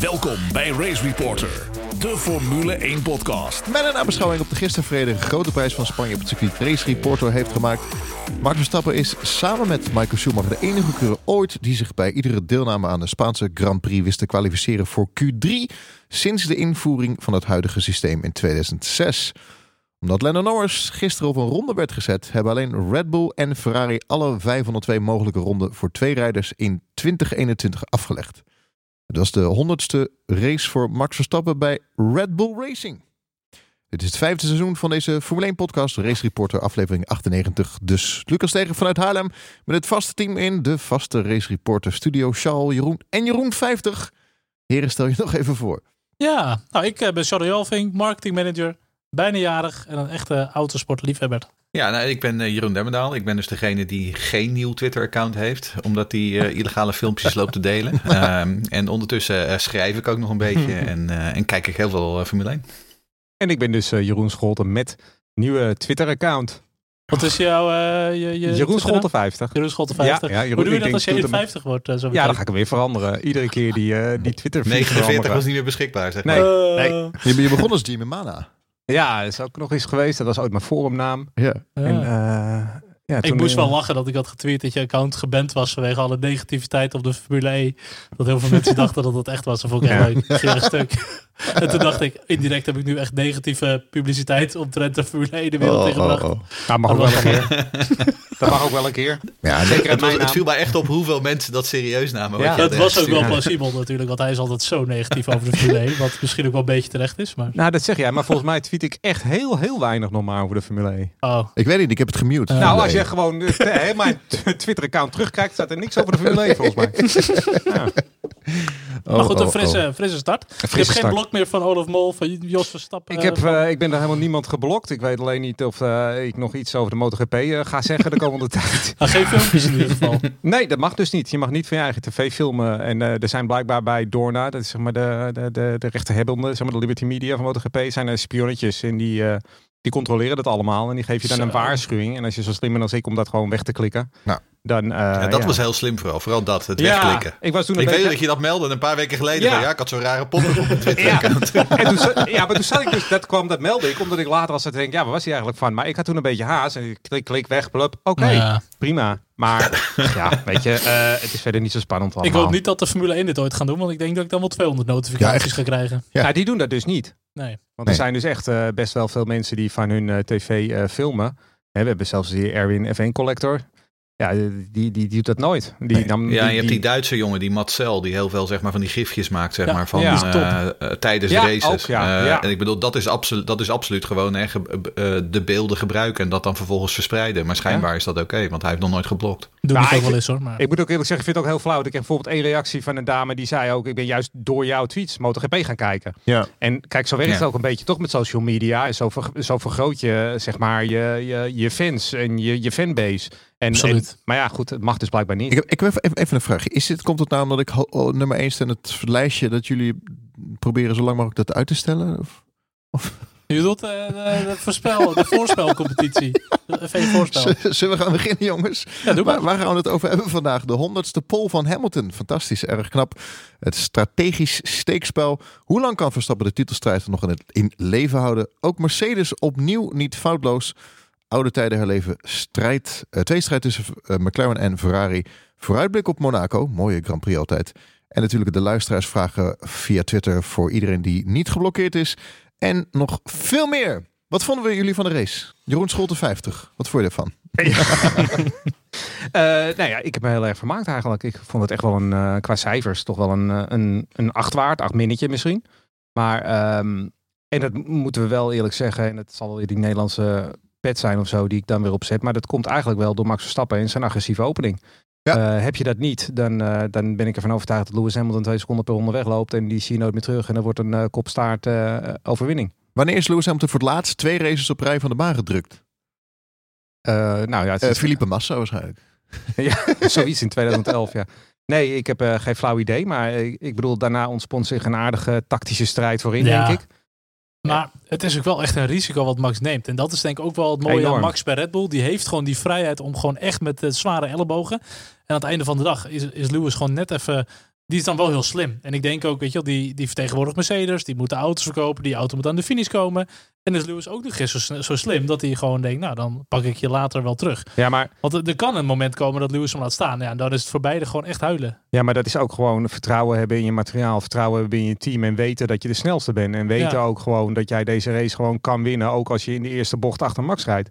Welkom bij Race Reporter, de Formule 1 podcast. Met een nabeschouwing op de gisteren verleden grote prijs van Spanje op het circuit Race Reporter heeft gemaakt. Max Verstappen is samen met Michael Schumacher de enige coureur ooit die zich bij iedere deelname aan de Spaanse Grand Prix wist te kwalificeren voor Q3 sinds de invoering van het huidige systeem in 2006 omdat Lennon Norris gisteren op een ronde werd gezet, hebben alleen Red Bull en Ferrari alle 502 mogelijke ronden voor twee rijders in 2021 afgelegd. Het was de honderdste race voor Max Verstappen bij Red Bull Racing. Dit is het vijfde seizoen van deze Formule 1 podcast, Race Reporter aflevering 98. Dus Lucas Tegen vanuit Haarlem met het vaste team in de vaste Race Reporter studio. Charles, Jeroen en Jeroen 50. Heren, stel je nog even voor. Ja, nou ik eh, ben Charlie Alving, marketingmanager, bijna jarig en een echte autosportliefhebber. Ja, nou, ik ben eh, Jeroen Demmendaal. Ik ben dus degene die geen nieuw Twitter-account heeft, omdat hij uh, illegale filmpjes loopt te delen. Um, en ondertussen uh, schrijf ik ook nog een beetje en, en kijk ik heel veel Formule 1. En ik ben dus Jeroen Scholten met nieuwe Twitter-account. Wat is jouw... je, je Jeroen Scholten 50. Jeroen Scholten 50. Ja, ja, Jeroen, Hoe doe je dat als je 50 wordt? zo ja, dan ga ik hem weer veranderen. Iedere keer die, die Twitter 49 was niet meer beschikbaar, zeg maar. Nee. nee. Je, je begon als Jimmy Mana. Ja, dat is ook nog eens geweest. Dat was ooit mijn forumnaam. Ja. En, uh, ja, ik moest wel lachen dat ik had getweet dat je account geband was vanwege alle negativiteit op de Formule E. Dat heel veel mensen dachten dat het echt was. Dat vond ik leuk. stuk. En toen dacht ik, indirect heb ik nu echt negatieve publiciteit omtrent de Formule 1 de wereld oh, ingebracht. Oh, oh. Dat mag ook wel een keer. dat mag ook wel een keer. Ja, zeker het, was, het viel mij echt op hoeveel mensen dat serieus namen. Ja, het was ook wel plausibel natuurlijk, want hij is altijd zo negatief over de Formule 1. Wat misschien ook wel een beetje terecht is. Maar... Nou, dat zeg jij, maar volgens mij tweet ik echt heel, heel weinig nog maar over de Formule 1. Oh. Ik weet niet, ik heb het gemute. nou, als je gewoon uh, mijn Twitter-account terugkijkt, staat er niks over de Formule 1 volgens mij. ja. Oh, maar goed, een frisse, oh, frisse start. Een frisse er is geen blok meer van Olaf Mol, van Jos Verstappen. Ik, heb, uh, ik ben er helemaal niemand geblokt. Ik weet alleen niet of uh, ik nog iets over de MotoGP uh, ga zeggen de komende tijd. Ah, geen filmpjes in ieder geval. Nee, dat mag dus niet. Je mag niet van je eigen tv filmen. En er zijn blijkbaar bij Dorna, dat is zeg maar de, de, de, de rechterhebbende, zeg maar de Liberty Media van MotoGP, zijn er spionnetjes in die... Die controleren dat allemaal en die geef je dan een waarschuwing. En als je zo slim bent als ik om dat gewoon weg te klikken, nou. Dan... Uh, ja, dat ja. was heel slim vooral. Vooral dat, het ja, wegklikken. Ik, was toen ik beetje... weet dat je dat meldde een paar weken geleden. Ja, ja ik had zo'n rare pop op mijn Twitter ja. en toen, ja, maar toen zat ik dus, dat kwam, dat meldde ik, omdat ik later als het denk, ja, waar was hij eigenlijk van? Maar ik had toen een beetje haast en ik klik, klik weg, plup. Oké, okay, prima. Maar ja, weet je, uh, het is verder niet zo spannend allemaal. Ik hoop niet dat de Formule 1 dit ooit gaan doen, want ik denk dat ik dan wel 200 notificaties ga krijgen. Ja. Nou, die doen dat dus niet. Nee. Want er zijn dus echt uh, best wel veel mensen die van hun uh, tv uh, filmen. we hebben zelfs die Erwin F1 Collector. Ja, die, die, die doet dat nooit. Die, nee. nam, ja, je hebt die Duitse jongen, die Marcel, die heel veel zeg maar, van die gifjes maakt zeg ja, maar, van, ja, uh, uh, tijdens ja, races. Ook, ja, uh, en ik bedoel, dat is, absolu dat is absoluut gewoon hè, de beelden gebruiken en dat dan vervolgens verspreiden. Maar schijnbaar is dat oké, okay, want hij heeft nog nooit geblokt. Doe nou, ik ook wel eens hoor. Maar... Ik moet ook eerlijk zeggen, ik vind het ook heel flauw. Ik heb bijvoorbeeld één reactie van een dame die zei ook, ik ben juist door jouw tweets MotoGP gaan kijken. Ja. En kijk, zo werkt het ook een beetje toch met social media. En zo, ver, zo vergroot je zeg maar je, je, je fans en je, je fanbase. En, Absoluut. En, maar ja, goed, het mag dus blijkbaar niet. Ik heb, ik heb even, even een vraag. Is dit, komt het nou omdat ik oh, nummer 1 sta in het lijstje dat jullie proberen zo lang mogelijk dat uit te stellen? Of, of? Je uh, de, de, voorspel, de voorspelcompetitie. Voorspel. Zullen we gaan beginnen, jongens? Ja, doe maar. Waar, gaan we het over hebben vandaag? De honderdste pole van Hamilton. Fantastisch, erg knap. Het strategisch steekspel. Hoe lang kan Verstappen de titelstrijd nog in, het, in leven houden? Ook Mercedes opnieuw niet foutloos oude tijden herleven strijd. Uh, twee strijd tussen uh, McLaren en Ferrari. Vooruitblik op Monaco. Mooie Grand Prix altijd. En natuurlijk de luisteraarsvragen via Twitter voor iedereen die niet geblokkeerd is. En nog veel meer. Wat vonden we jullie van de race? Jeroen Scholte 50. Wat vond je ervan? uh, nou ja, ik heb me heel erg vermaakt eigenlijk. Ik vond het echt wel een, uh, qua cijfers, toch wel een, een, een acht waard. Acht minnetje misschien. Maar, um, en dat moeten we wel eerlijk zeggen. En het zal weer die Nederlandse pet zijn of zo die ik dan weer opzet. Maar dat komt eigenlijk wel door Max Verstappen en zijn agressieve opening. Ja. Uh, heb je dat niet, dan, uh, dan ben ik ervan overtuigd dat Lewis Hamilton twee seconden per ronde wegloopt. En die zie je nooit meer terug. En dan wordt een uh, kopstaart overwinning. Wanneer is Lewis Hamilton voor het laatst twee races op rij van de baan gedrukt? nou ja, het is... Felipe Massa waarschijnlijk. ja, zoiets in 2011, ja. Nee, ik heb geen flauw idee. Maar ik bedoel, daarna ontspont zich een aardige tactische strijd voorin, ja. denk ik. Maar het is ook wel echt een risico wat Max neemt. En dat is denk ik ook wel het mooie Enorm. aan Max bij Red Bull. Die heeft gewoon die vrijheid om gewoon echt met de zware ellebogen. En aan het einde van de dag is, is Lewis gewoon net even die is dan wel heel slim. En ik denk ook, weet je wel, die, die vertegenwoordigt Mercedes, die moeten auto's verkopen, die auto moet aan de finish komen. En is Lewis ook nog eens zo, zo slim dat hij gewoon denkt, nou dan pak ik je later wel terug. Ja, maar, Want er, er kan een moment komen dat Lewis hem laat staan. Ja, en dan is het voor beide gewoon echt huilen. ja, maar dat is ook gewoon vertrouwen hebben in je materiaal, vertrouwen hebben in je team en weten dat je de snelste bent. En weten Ja. ook gewoon dat jij deze race gewoon kan winnen, ook als je in de eerste bocht achter Max rijdt.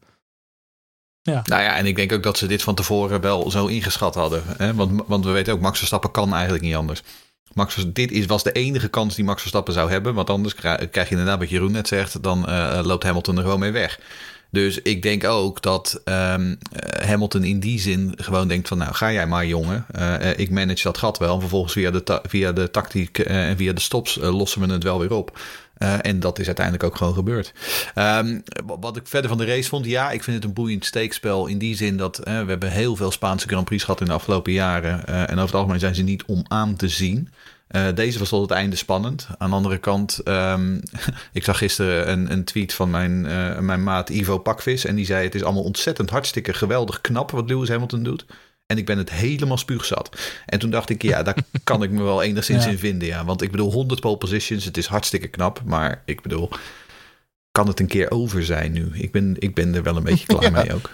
Nou ja, en ik denk ook dat ze dit van tevoren wel zo ingeschat hadden. Hè? Want, want we weten ook, Max Verstappen kan eigenlijk niet anders. Max, dit is, was de enige kans die Max Verstappen zou hebben. Want anders kri- krijg je inderdaad wat Jeroen net zegt. Dan eh, loopt Hamilton er gewoon mee weg. Dus ik denk ook dat ehm, eh, Hamilton in die zin gewoon denkt van... nou, ga jij maar jongen. Eh, ik manage dat gat wel. En vervolgens via de, via de tactiek en via de stops lossen we het wel weer op. Eh, en dat is uiteindelijk ook gewoon gebeurd. Ehm, wat ik verder van de race vond, ja, ik vind het een boeiend steekspel. In die zin dat eh, we hebben heel veel Spaanse Grand Prix gehad in de afgelopen jaren. Eh, en over het algemeen zijn ze niet om aan te zien. Deze was tot het einde spannend. Aan de andere kant, ehm, ik zag gisteren een, een tweet van mijn, mijn maat Ivo Pakvis. En die zei: Het is allemaal ontzettend hartstikke geweldig knap wat Lewis Hamilton doet. En ik ben het helemaal spuugzat. En toen dacht ik, ja, daar kan ik me wel enigszins Ja. in vinden. Ja. Want ik bedoel, 100 pole positions, het is hartstikke knap. Maar ik bedoel, kan het een keer over zijn nu? Ik ben, ik ben er wel een beetje klaar Ja. mee ook.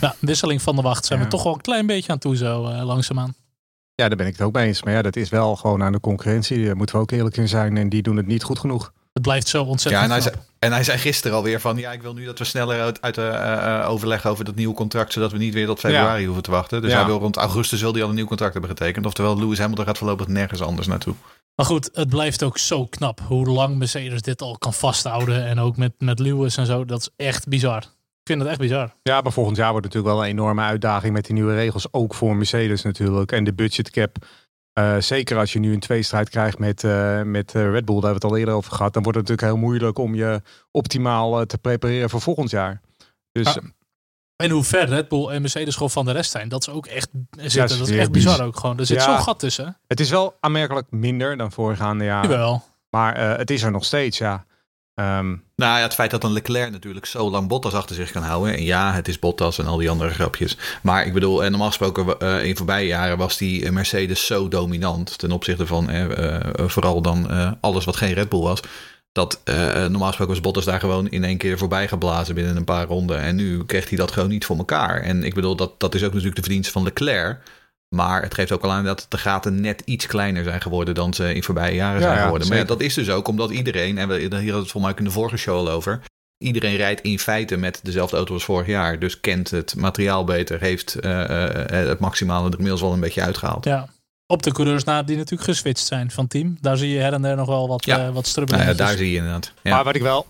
Ja, wisseling van de wacht zijn Ja. we toch wel een klein beetje aan toe zo eh, langzaamaan. Ja, daar ben ik het ook mee eens. Maar ja, dat is wel gewoon aan de concurrentie. Daar moeten we ook eerlijk in zijn. En die doen het niet goed genoeg. Het blijft zo Ja, ontzettend en hij, knap. zei, en hij zei gisteren alweer van... ja, ik wil nu dat we sneller uit, uit de eh, overleg over dat nieuwe contract... zodat we niet weer tot februari hoeven te wachten. Dus Ja. hij wil rond augustus wil hij al een nieuw contract hebben getekend. Oftewel, Lewis Hamilton gaat voorlopig nergens anders naartoe. Maar goed, het blijft ook zo knap hoe lang Mercedes dit al kan vasthouden. En ook met, met Lewis en zo. Dat is echt bizar. Ik vind het echt bizar. Ja, maar volgend jaar wordt het natuurlijk wel een enorme uitdaging met die nieuwe regels. Ook voor Mercedes natuurlijk. En de budgetcap. Eh, zeker als je nu een tweestrijd krijgt met, eh, met eh, Red Bull, daar hebben we het al eerder over gehad. Dan wordt het natuurlijk heel moeilijk om je optimaal te prepareren voor volgend jaar. Dus. En hoe ver Red Bull en Mercedes gewoon van de rest zijn. Dat is ook echt, zitten. Ja, dat is echt bizar ook gewoon. Er zit Ja. zo'n gat tussen. het is wel aanmerkelijk minder dan voorgaande. Jawel. Maar het is er nog steeds, ja. Ehm, Nou ja, het feit dat een Leclerc natuurlijk zo lang Bottas achter zich kan houden. En ja, het is Bottas en al die andere grapjes. Maar ik bedoel, en normaal gesproken eh, in voorbije jaren was die eh, Mercedes zo dominant. Ten opzichte van eh, vooral dan alles wat geen Red Bull was. Dat normaal gesproken was Bottas daar gewoon in één keer voorbij geblazen binnen een paar ronden. En nu kreeg hij dat gewoon niet voor elkaar. En ik bedoel, dat, dat is ook natuurlijk de verdienste van Leclerc. Maar het geeft ook al aan dat de gaten net iets kleiner zijn geworden dan ze in voorbije jaren Ja, zijn ja, geworden. Maar ja, zeker. dat is dus ook omdat iedereen, en we, hier hadden we het volgens mij ook in de vorige show al over. Iedereen rijdt in feite met dezelfde auto als vorig jaar. Dus kent het materiaal beter, heeft eh, eh, het maximale er inmiddels wel een beetje uitgehaald. Ja. Op de coureurs na die natuurlijk geswitcht zijn van team. Daar zie je her en der nog wel wat, Ja. eh wat Nou ja, daar zie je inderdaad. Ja. Maar wat ik wel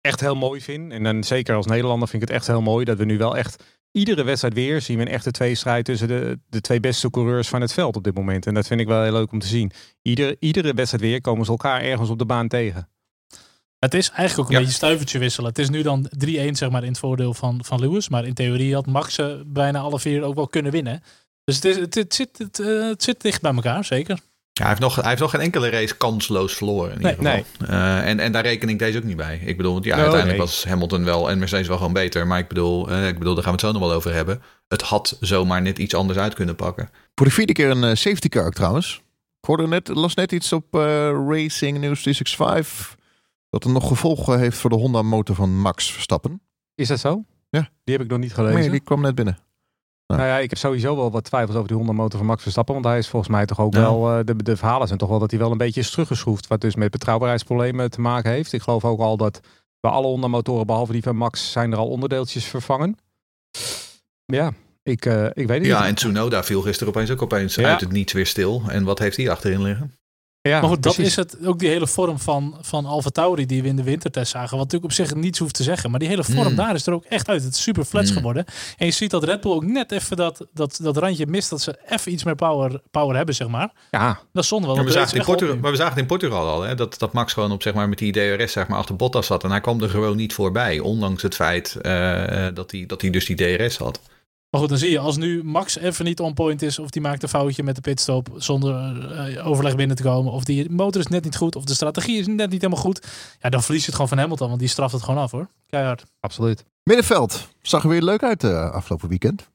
echt heel mooi vind, en dan zeker als Nederlander vind ik het echt heel mooi, dat we nu wel echt iedere wedstrijd weer zien we een echte tweestrijd tussen de, de twee beste coureurs van het veld op dit moment. En dat vind ik wel heel leuk om te zien. Iedere, iedere wedstrijd weer komen ze elkaar ergens op de baan tegen. Het is eigenlijk ook een Ja. beetje stuivertje wisselen. Het is nu dan 3-1 zeg maar in het voordeel van, van Lewis. Maar in theorie had Max eh, bijna alle vier ook wel kunnen winnen. Dus het, is, het, het zit, het, eh, het zit dicht bij elkaar, zeker. Ja, hij, heeft nog, hij heeft nog geen enkele race kansloos verloren. In Nee, ieder geval. Eh, en, en daar reken ik deze ook niet bij. Ik bedoel, want ja, No, uiteindelijk nee. was Hamilton wel en Mercedes wel gewoon beter. Maar ik bedoel, eh, ik bedoel, daar gaan we het zo nog wel over hebben. Het had zomaar net iets anders uit kunnen pakken. Voor de vierde keer een eh, safety car ook trouwens. Ik hoorde net, las net iets op eh, Racing News 365. Dat er nog gevolgen heeft voor de Honda motor van Max Verstappen. Is dat zo? Ja. Die heb ik nog niet gelezen. Nee, die kwam net binnen. Nou ja, ik heb sowieso wel wat twijfels over die Honda motor van Max Verstappen. Want hij is volgens mij toch ook wel, eh, de, de verhalen zijn toch wel dat hij wel een beetje is teruggeschroefd. Wat dus met betrouwbaarheidsproblemen te maken heeft. Ik geloof ook al dat bij alle Honda motoren, behalve die van Max, zijn er al onderdeeltjes vervangen. Ja, ik, eh, ik weet het Ja, niet. en Tsunoda viel gisteren opeens ook opeens Ja. uit het niets weer stil. En wat heeft hij achterin liggen? Ja, maar goed, dat precies. is het, ook die hele vorm van, van Alfa Tauri die we in de wintertest zagen. Wat natuurlijk op zich niets hoeft te zeggen. Maar die hele vorm Mm. daar is er ook echt uit. Het is super flats Mm. geworden. En je ziet dat Red Bull ook net even dat, dat, dat randje mist. Dat ze even iets meer power, power hebben, zeg maar. Ja, Dat is zonde wel. Maar we, zagen het in Portugal, maar we zagen het in Portugal al, hè, dat, dat Max gewoon op, zeg maar, met die DRS zeg maar, achter Bottas zat. En hij kwam er gewoon niet voorbij, ondanks het feit eh, eh, dat, hij, dat hij dus die DRS had. Maar goed, dan zie je als nu Max even niet on point is. Of die maakt een foutje met de pitstop zonder eh, overleg binnen te komen. Of die motor is net niet goed. Of de strategie is net niet helemaal goed. Ja, dan verlies je het gewoon van Hamilton. Want die straft het gewoon af hoor. Keihard. absoluut. Middenveld. Zag er weer leuk uit eh, afgelopen weekend.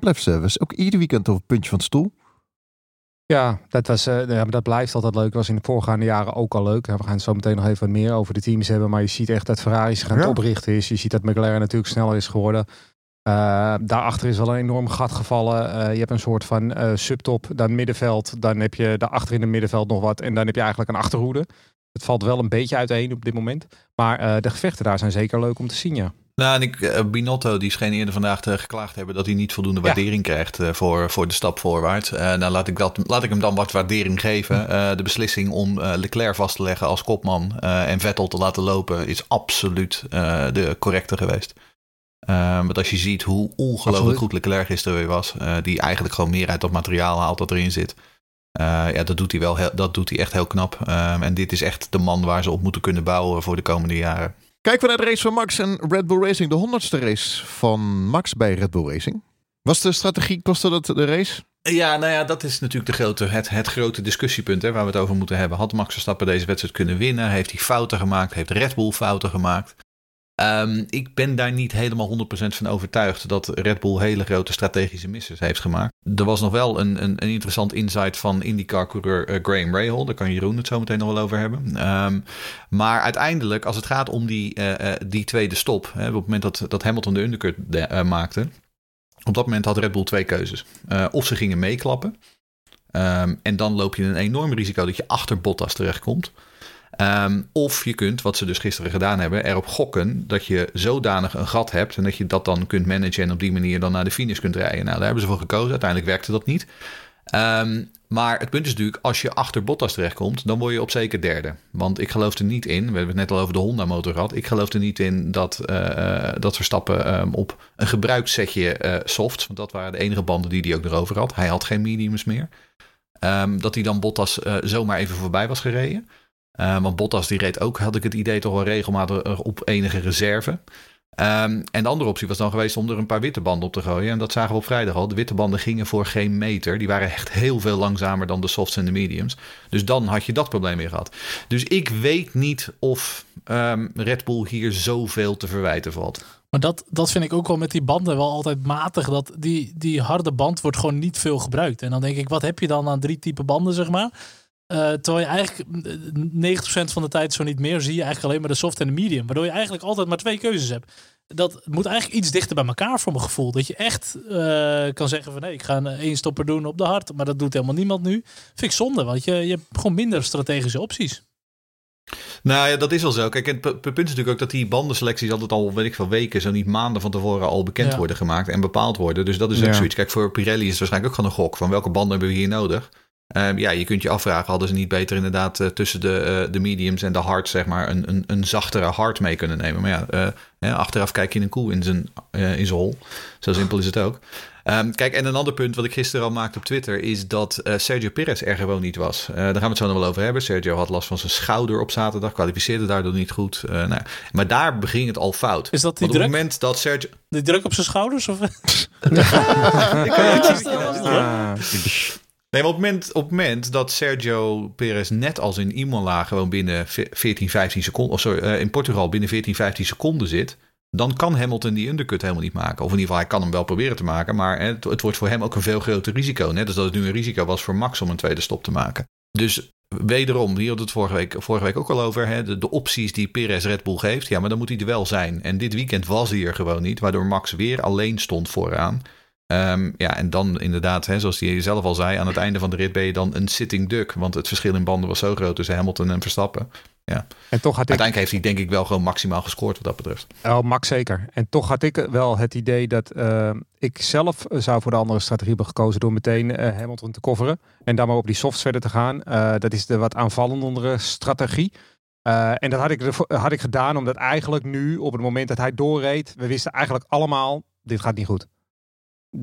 Blijft ze was ook ieder weekend op het puntje van de stoel. Ja, dat, was, uh, ja, dat blijft altijd leuk. Dat was in de voorgaande jaren ook al leuk. We gaan het zo meteen nog even wat meer over de teams hebben. Maar je ziet echt dat Ferrari zich aan het oprichten is. Je ziet dat McLaren natuurlijk sneller is geworden. Uh, daarachter is wel een enorm gat gevallen. Uh, je hebt een soort van subtop, dan middenveld. Dan heb je daarachter in het middenveld nog wat. En dan heb je eigenlijk een achterhoede. Het valt wel een beetje uiteen op dit moment. Maar de gevechten daar zijn zeker leuk om te zien, ja. Nou, en ik, uh, Binotto die scheen eerder vandaag te geklaagd hebben dat hij niet voldoende waardering krijgt uh, voor, voor de stap voorwaarts. Uh, nou, laat ik, dat, laat ik hem dan wat waardering geven. de beslissing om Leclerc vast te leggen als kopman en Vettel te laten lopen is absoluut de correcte geweest. Want als je ziet hoe ongelooflijk goed Leclerc gisteren weer was, die eigenlijk gewoon meer uit dat materiaal haalt dat erin zit. ja, dat doet hij wel. dat doet hij echt heel knap. en dit is echt de man waar ze op moeten kunnen bouwen voor de komende jaren. Kijken we naar de race van Max en Red Bull Racing. De honderdste race van Max bij Red Bull Racing. Was de strategie, kostte dat de race? Ja, nou ja, dat is natuurlijk de grote, het, het grote discussiepunt hè, waar we het over moeten hebben. Had Max Verstappen deze wedstrijd kunnen winnen? Heeft hij fouten gemaakt? Heeft Red Bull fouten gemaakt? Um, ik ben daar niet helemaal 100% van overtuigd dat Red Bull hele grote strategische misses heeft gemaakt. Er was nog wel een, een, een interessant insight van IndyCar-coureur uh, Graham Rahal. Daar kan Jeroen het zo meteen nog wel over hebben. Um, maar uiteindelijk, als het gaat om die, uh, uh, die tweede stop, hè, op het moment dat, dat Hamilton de undercut de, maakte, op dat moment had Red Bull twee keuzes. of ze gingen meeklappen. Um, en dan loop je een enorm risico dat je achter Bottas terechtkomt. Um, of je kunt, wat ze dus gisteren gedaan hebben, erop gokken dat je zodanig een gat hebt en dat je dat dan kunt managen en op die manier dan naar de finish kunt rijden. Nou, daar hebben ze voor gekozen. Uiteindelijk werkte dat niet. Um, maar het punt is natuurlijk, als je achter Bottas terechtkomt, dan word je op zeker derde. Want ik geloof er niet in, we hebben het net al over de Honda-motor gehad. Ik geloof er niet in dat, uh, dat Verstappen um, op een gebruikssetje uh, softs, want dat waren de enige banden die hij ook erover had. Hij had geen mediums meer. Dat hij dan Bottas uh, zomaar even voorbij was gereden. Uh, want Bottas die reed ook, had ik het idee, toch wel regelmatig op enige reserve. Um, en de andere optie was dan geweest om er een paar witte banden op te gooien. En dat zagen we op vrijdag al. De witte banden gingen voor geen meter. Die waren echt heel veel langzamer dan de softs en de mediums. Dus dan had je dat probleem weer gehad. Dus ik weet niet of um, Red Bull hier zoveel te verwijten valt. Maar dat, dat vind ik ook wel met die banden wel altijd matig. Dat die, die harde band wordt gewoon niet veel gebruikt. En dan denk ik, wat heb je dan aan drie typen banden, zeg maar? Uh, terwijl je eigenlijk 90% van de tijd, zo niet meer, zie je eigenlijk alleen maar de soft en de medium. Waardoor je eigenlijk altijd maar twee keuzes hebt. Dat moet eigenlijk iets dichter bij elkaar voor mijn gevoel. Dat je echt uh, kan zeggen van nee, ik ga een één stopper doen op de hard. Maar dat doet helemaal niemand nu. Vind ik zonde, want je, je hebt gewoon minder strategische opties. Nou ja, dat is wel zo. Kijk, het punt is natuurlijk ook dat die bandenselecties altijd al, weet ik veel, weken, zo niet maanden van tevoren al bekend ja. worden gemaakt en bepaald worden. Dus dat is ook ja. zoiets. Kijk, voor Pirelli is het waarschijnlijk ook gewoon een gok van welke banden hebben we hier nodig. Um, ja, je kunt je afvragen, hadden ze niet beter inderdaad uh, tussen de, uh, de mediums en de hards, zeg maar, een, een, een zachtere hard mee kunnen nemen. Maar ja, uh, achteraf kijk je een koe in zijn, in zijn hol. Zo simpel is het ook. Um, kijk, en een ander punt wat ik gisteren al maakte op Twitter is dat Sergio Perez er gewoon niet was. daar gaan we het zo nog wel over hebben. Sergio had last van zijn schouder op zaterdag, kwalificeerde daardoor niet goed. nou, maar daar beging het al fout. Is dat die druk? Op het moment dat Sergio... Die druk op zijn schouders? Of? Nee, maar op het, moment, op het moment dat Sergio Perez net als in Imola gewoon binnen 14, 15 seconden, of sorry, uh, in Portugal binnen 14, 15 seconden zit, dan kan Hamilton die undercut helemaal niet maken. Of in ieder geval, hij kan hem wel proberen te maken, maar het, het wordt voor hem ook een veel groter risico. Net als dat het nu een risico was voor Max om een tweede stop te maken. Dus wederom, hier hadden het vorige week, vorige week ook al over, hè, de, de, opties die Perez Red Bull geeft, ja, maar dan moet hij er wel zijn. En dit weekend was hij er gewoon niet, waardoor Max weer alleen stond vooraan. Um, ja, en dan inderdaad, hè, zoals hij zelf al zei, aan het einde van de rit ben je dan een sitting duck. Want het verschil in banden was zo groot tussen Hamilton en Verstappen. Ja. En toch had ik... Uiteindelijk heeft hij denk ik wel gewoon maximaal gescoord wat dat betreft. Oh, Max zeker. En toch had ik wel het idee dat uh, ik zelf zou voor de andere strategie hebben gekozen door meteen uh, Hamilton te coveren. En dan maar op die softs verder te gaan. Uh, dat is de wat aanvallendere strategie. en dat had ik, had ik gedaan omdat eigenlijk nu, op het moment dat hij doorreed, we wisten eigenlijk allemaal, dit gaat niet goed.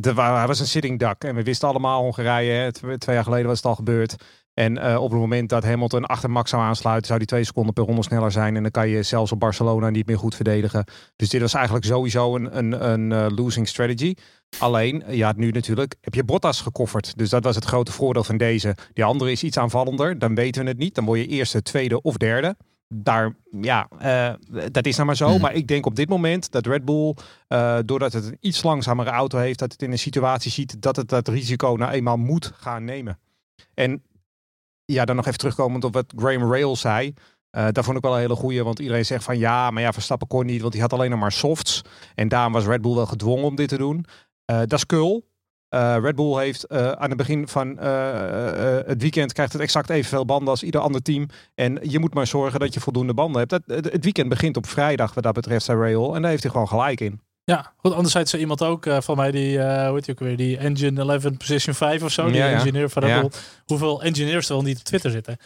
Hij was een sitting duck. En we wisten allemaal Hongarije, twee jaar geleden was het al gebeurd. En uh, op het moment dat Hamilton achter Max zou aansluiten, zou die twee seconden per ronde sneller zijn. En dan kan je zelfs op Barcelona niet meer goed verdedigen. Dus dit was eigenlijk sowieso een, een, een uh, losing strategy. Alleen, ja, nu natuurlijk heb je Bottas gekofferd. Dus dat was het grote voordeel van deze. Die andere is iets aanvallender. Dan weten we het niet. Dan word je eerste, tweede of derde daar, ja, uh, dat is nou maar zo. Hmm. Maar ik denk op dit moment dat Red Bull, uh, doordat het een iets langzamere auto heeft, dat het in een situatie ziet dat het dat risico nou eenmaal moet gaan nemen. En ja, dan nog even terugkomend op wat Graham Rail zei. Uh, daar vond ik wel een hele goeie, want iedereen zegt van ja, maar ja, Verstappen kon niet, want hij had alleen nog maar softs. En daarom was Red Bull wel gedwongen om dit te doen. Dat is kul. Uh, Red Bull heeft aan het begin van het weekend krijgt het exact evenveel banden als ieder ander team. En je moet maar zorgen dat je voldoende banden hebt. Dat, het, weekend begint op vrijdag wat dat betreft, zei Rail. En daar heeft hij gewoon gelijk in. Ja, goed. Anderzijds zei iemand ook van mij die, hoe heet je ook weer, die Engine 11 Position 5 of zo, die ja, engineer van Red ja. Bull. Hoeveel engineers er wel niet op Twitter zitten.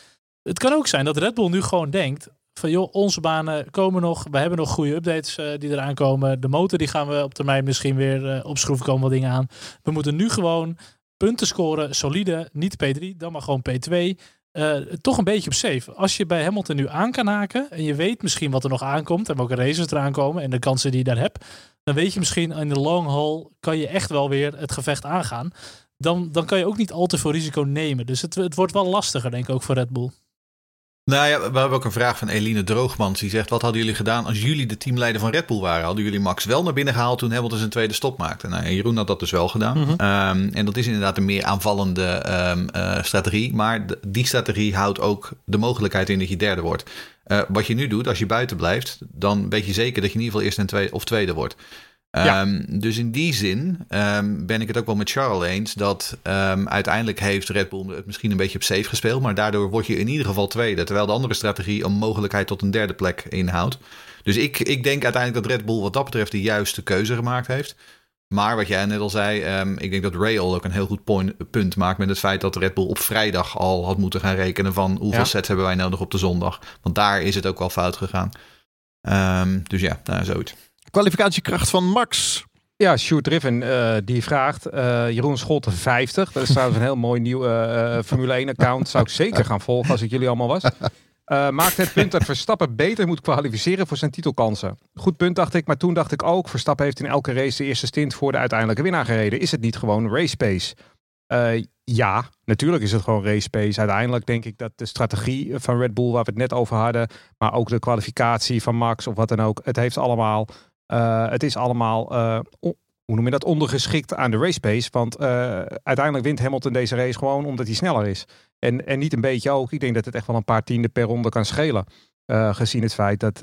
Het kan ook zijn dat Red Bull nu gewoon denkt, van joh, onze banen komen nog. We hebben nog goede updates uh, die eraan komen. De motor die gaan we op termijn misschien weer uh, opschroeven. Komen wat dingen aan. We moeten nu gewoon punten scoren. Solide. Niet P3, dan maar gewoon P2. Uh, eh, toch een beetje op safe. Als je bij Hamilton nu aan kan haken. En je weet misschien wat er nog aankomt. En welke races eraan komen. En de kansen die je daar hebt. Dan weet je misschien in de long haul. Kan je echt wel weer het gevecht aangaan. Dan, dan kan je ook niet al te veel risico nemen. Dus het, het wordt wel lastiger denk ik ook voor Red Bull. Nou ja, we hebben ook een vraag van Eline Droogmans. Die zegt, wat hadden jullie gedaan als jullie de teamleider van Red Bull waren? Hadden jullie Max wel naar binnen gehaald toen Hamilton zijn tweede stop maakte? Nou, Jeroen had dat dus wel gedaan. Mhm. Ehm, en dat is inderdaad een meer aanvallende ehm, eh, strategie. Maar die strategie houdt ook de mogelijkheid in dat je derde wordt. Uh, wat je nu doet, als je buiten blijft, dan weet je zeker dat je in ieder geval eerst en tweede, of tweede wordt. Ehm, dus in die zin um, ben ik het ook wel met Charles eens dat um, uiteindelijk heeft Red Bull het misschien een beetje op safe gespeeld, maar daardoor word je in ieder geval tweede, terwijl de andere strategie een mogelijkheid tot een derde plek inhoudt. Dus ik, ik denk uiteindelijk dat Red Bull wat dat betreft de juiste keuze gemaakt heeft. Maar wat jij net al zei, ik denk dat Rail ook een heel goed point, punt maakt met het feit dat Red Bull op vrijdag al had moeten gaan rekenen van hoeveel sets hebben wij nodig op de zondag. Want daar is het ook wel fout gegaan. dus ja, nou, zoiets. Kwalificatiekracht van Max. Ja, Sjoerd Driven uh, die vraagt. Uh, Jeroen Scholte 50. Dat is trouwens een heel mooi nieuw uh, Formule 1 account. Zou ik zeker gaan volgen als ik jullie allemaal was. maakt het punt dat Verstappen beter moet kwalificeren voor zijn titelkansen. Goed punt dacht ik, maar toen dacht ik ook... Verstappen heeft in elke race de eerste stint voor de uiteindelijke winnaar gereden. Is het niet gewoon race pace? ja, natuurlijk is het gewoon race pace. Uiteindelijk denk ik dat de strategie van Red Bull, waar we het net over hadden... maar ook de kwalificatie van Max of wat dan ook... het heeft allemaal uh, het is allemaal, uh, hoe noem je dat, ondergeschikt aan de race pace. Want uh, uiteindelijk wint Hamilton deze race gewoon omdat hij sneller is. En, en niet een beetje ook. Ik denk dat het echt wel een paar tienden per ronde kan schelen. gezien het feit dat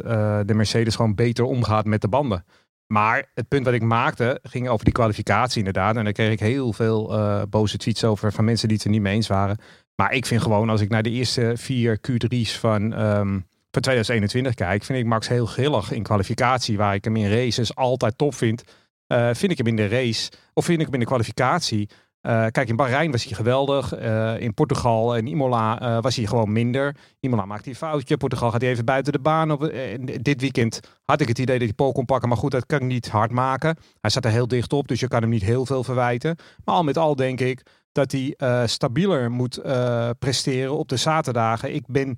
de Mercedes gewoon beter omgaat met de banden. Maar het punt wat ik maakte ging over die kwalificatie inderdaad. En daar kreeg ik heel veel boze tweets over van mensen die het er niet mee eens waren. Maar ik vind gewoon, als ik naar de eerste vier Q3's van um, voor 2021 kijk, vind ik Max heel grillig in kwalificatie, waar ik hem in races altijd top vind. Uh, vind ik hem in de race, of vind ik hem in de kwalificatie. Uh, kijk, in Bahrein was hij geweldig. Uh, in Portugal en Imola was hij gewoon minder. Imola maakt hij een foutje. Portugal gaat hij even buiten de baan. Op, dit weekend had ik het idee dat hij pol kon pakken. Maar goed, dat kan ik niet hard maken. Hij zat er heel dicht op, dus je kan hem niet heel veel verwijten. Maar al met al denk ik dat hij stabieler moet presteren op de zaterdagen. Ik ben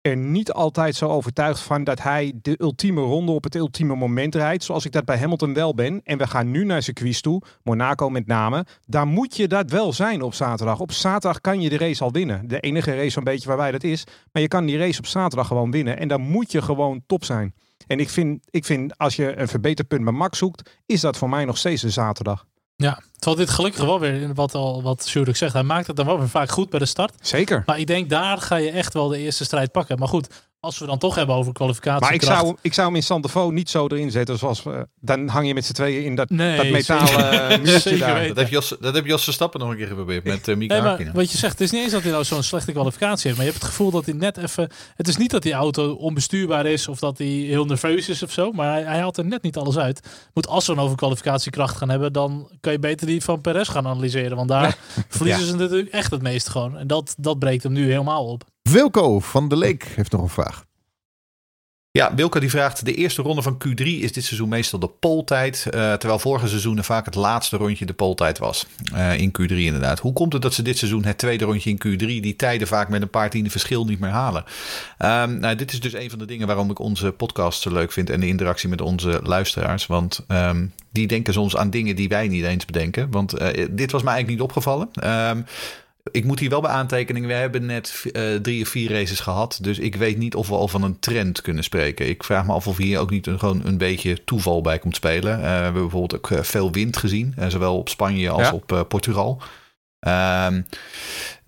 er niet altijd zo overtuigd van dat hij de ultieme ronde op het ultieme moment rijdt. Zoals ik dat bij Hamilton wel ben. En we gaan nu naar quiz toe, Monaco met name. Daar moet je dat wel zijn op zaterdag. Op zaterdag kan je de race al winnen. De enige race een beetje waarbij dat is. Maar je kan die race op zaterdag gewoon winnen. En dan moet je gewoon top zijn. En ik vind, ik vind als je een verbeterpunt bij Max zoekt, is dat voor mij nog steeds de zaterdag. Ja, terwijl dit gelukkig wel weer, wat, al, wat Sjoerd zegt, hij maakt het dan wel weer vaak goed bij de start. Zeker. Maar ik denk, daar ga je echt wel de eerste strijd pakken. Maar goed, als we dan toch hebben over kwalificatie. Maar ik zou, ik zou hem in Santefo niet zo erin zetten. Zoals, uh, dan hang je met z'n tweeën in dat, nee, dat metalen muurtje daar. Dat heb, Jos, dat heb Jos Verstappen nog een keer geprobeerd met uh, Mika nee, Wat je zegt, het is niet eens dat hij nou zo'n slechte kwalificatie heeft. Maar je hebt het gevoel dat hij net even... Het is niet dat die auto onbestuurbaar is of dat hij heel nerveus is of zo. Maar hij, hij haalt er net niet alles uit. Moet als we dan over kwalificatiekracht gaan hebben, dan kan je beter die van Perez gaan analyseren. Want daar verliezen ze natuurlijk echt het meest gewoon. En dat, dat breekt hem nu helemaal op. Wilco van de Leek heeft nog een vraag. Ja, Wilke die vraagt, de eerste ronde van Q3 is dit seizoen meestal de poltijd, uh, terwijl vorige seizoenen vaak het laatste rondje de poltijd was. Uh, in Q3 inderdaad. Hoe komt het dat ze dit seizoen het tweede rondje in Q3 die tijden vaak met een paar tienden verschil niet meer halen? Um, nou, dit is dus een van de dingen waarom ik onze podcast zo leuk vind en de interactie met onze luisteraars. Want um, die denken soms aan dingen die wij niet eens bedenken. Want uh, dit was mij eigenlijk niet opgevallen. Um, ik moet hier wel bij aantekeningen. We hebben net uh, drie of vier races gehad. Dus ik weet niet of we al van een trend kunnen spreken. Ik vraag me af of hier ook niet een, gewoon een beetje toeval bij komt spelen. Uh, we hebben bijvoorbeeld ook veel wind gezien. zowel op Spanje als op Portugal. Um,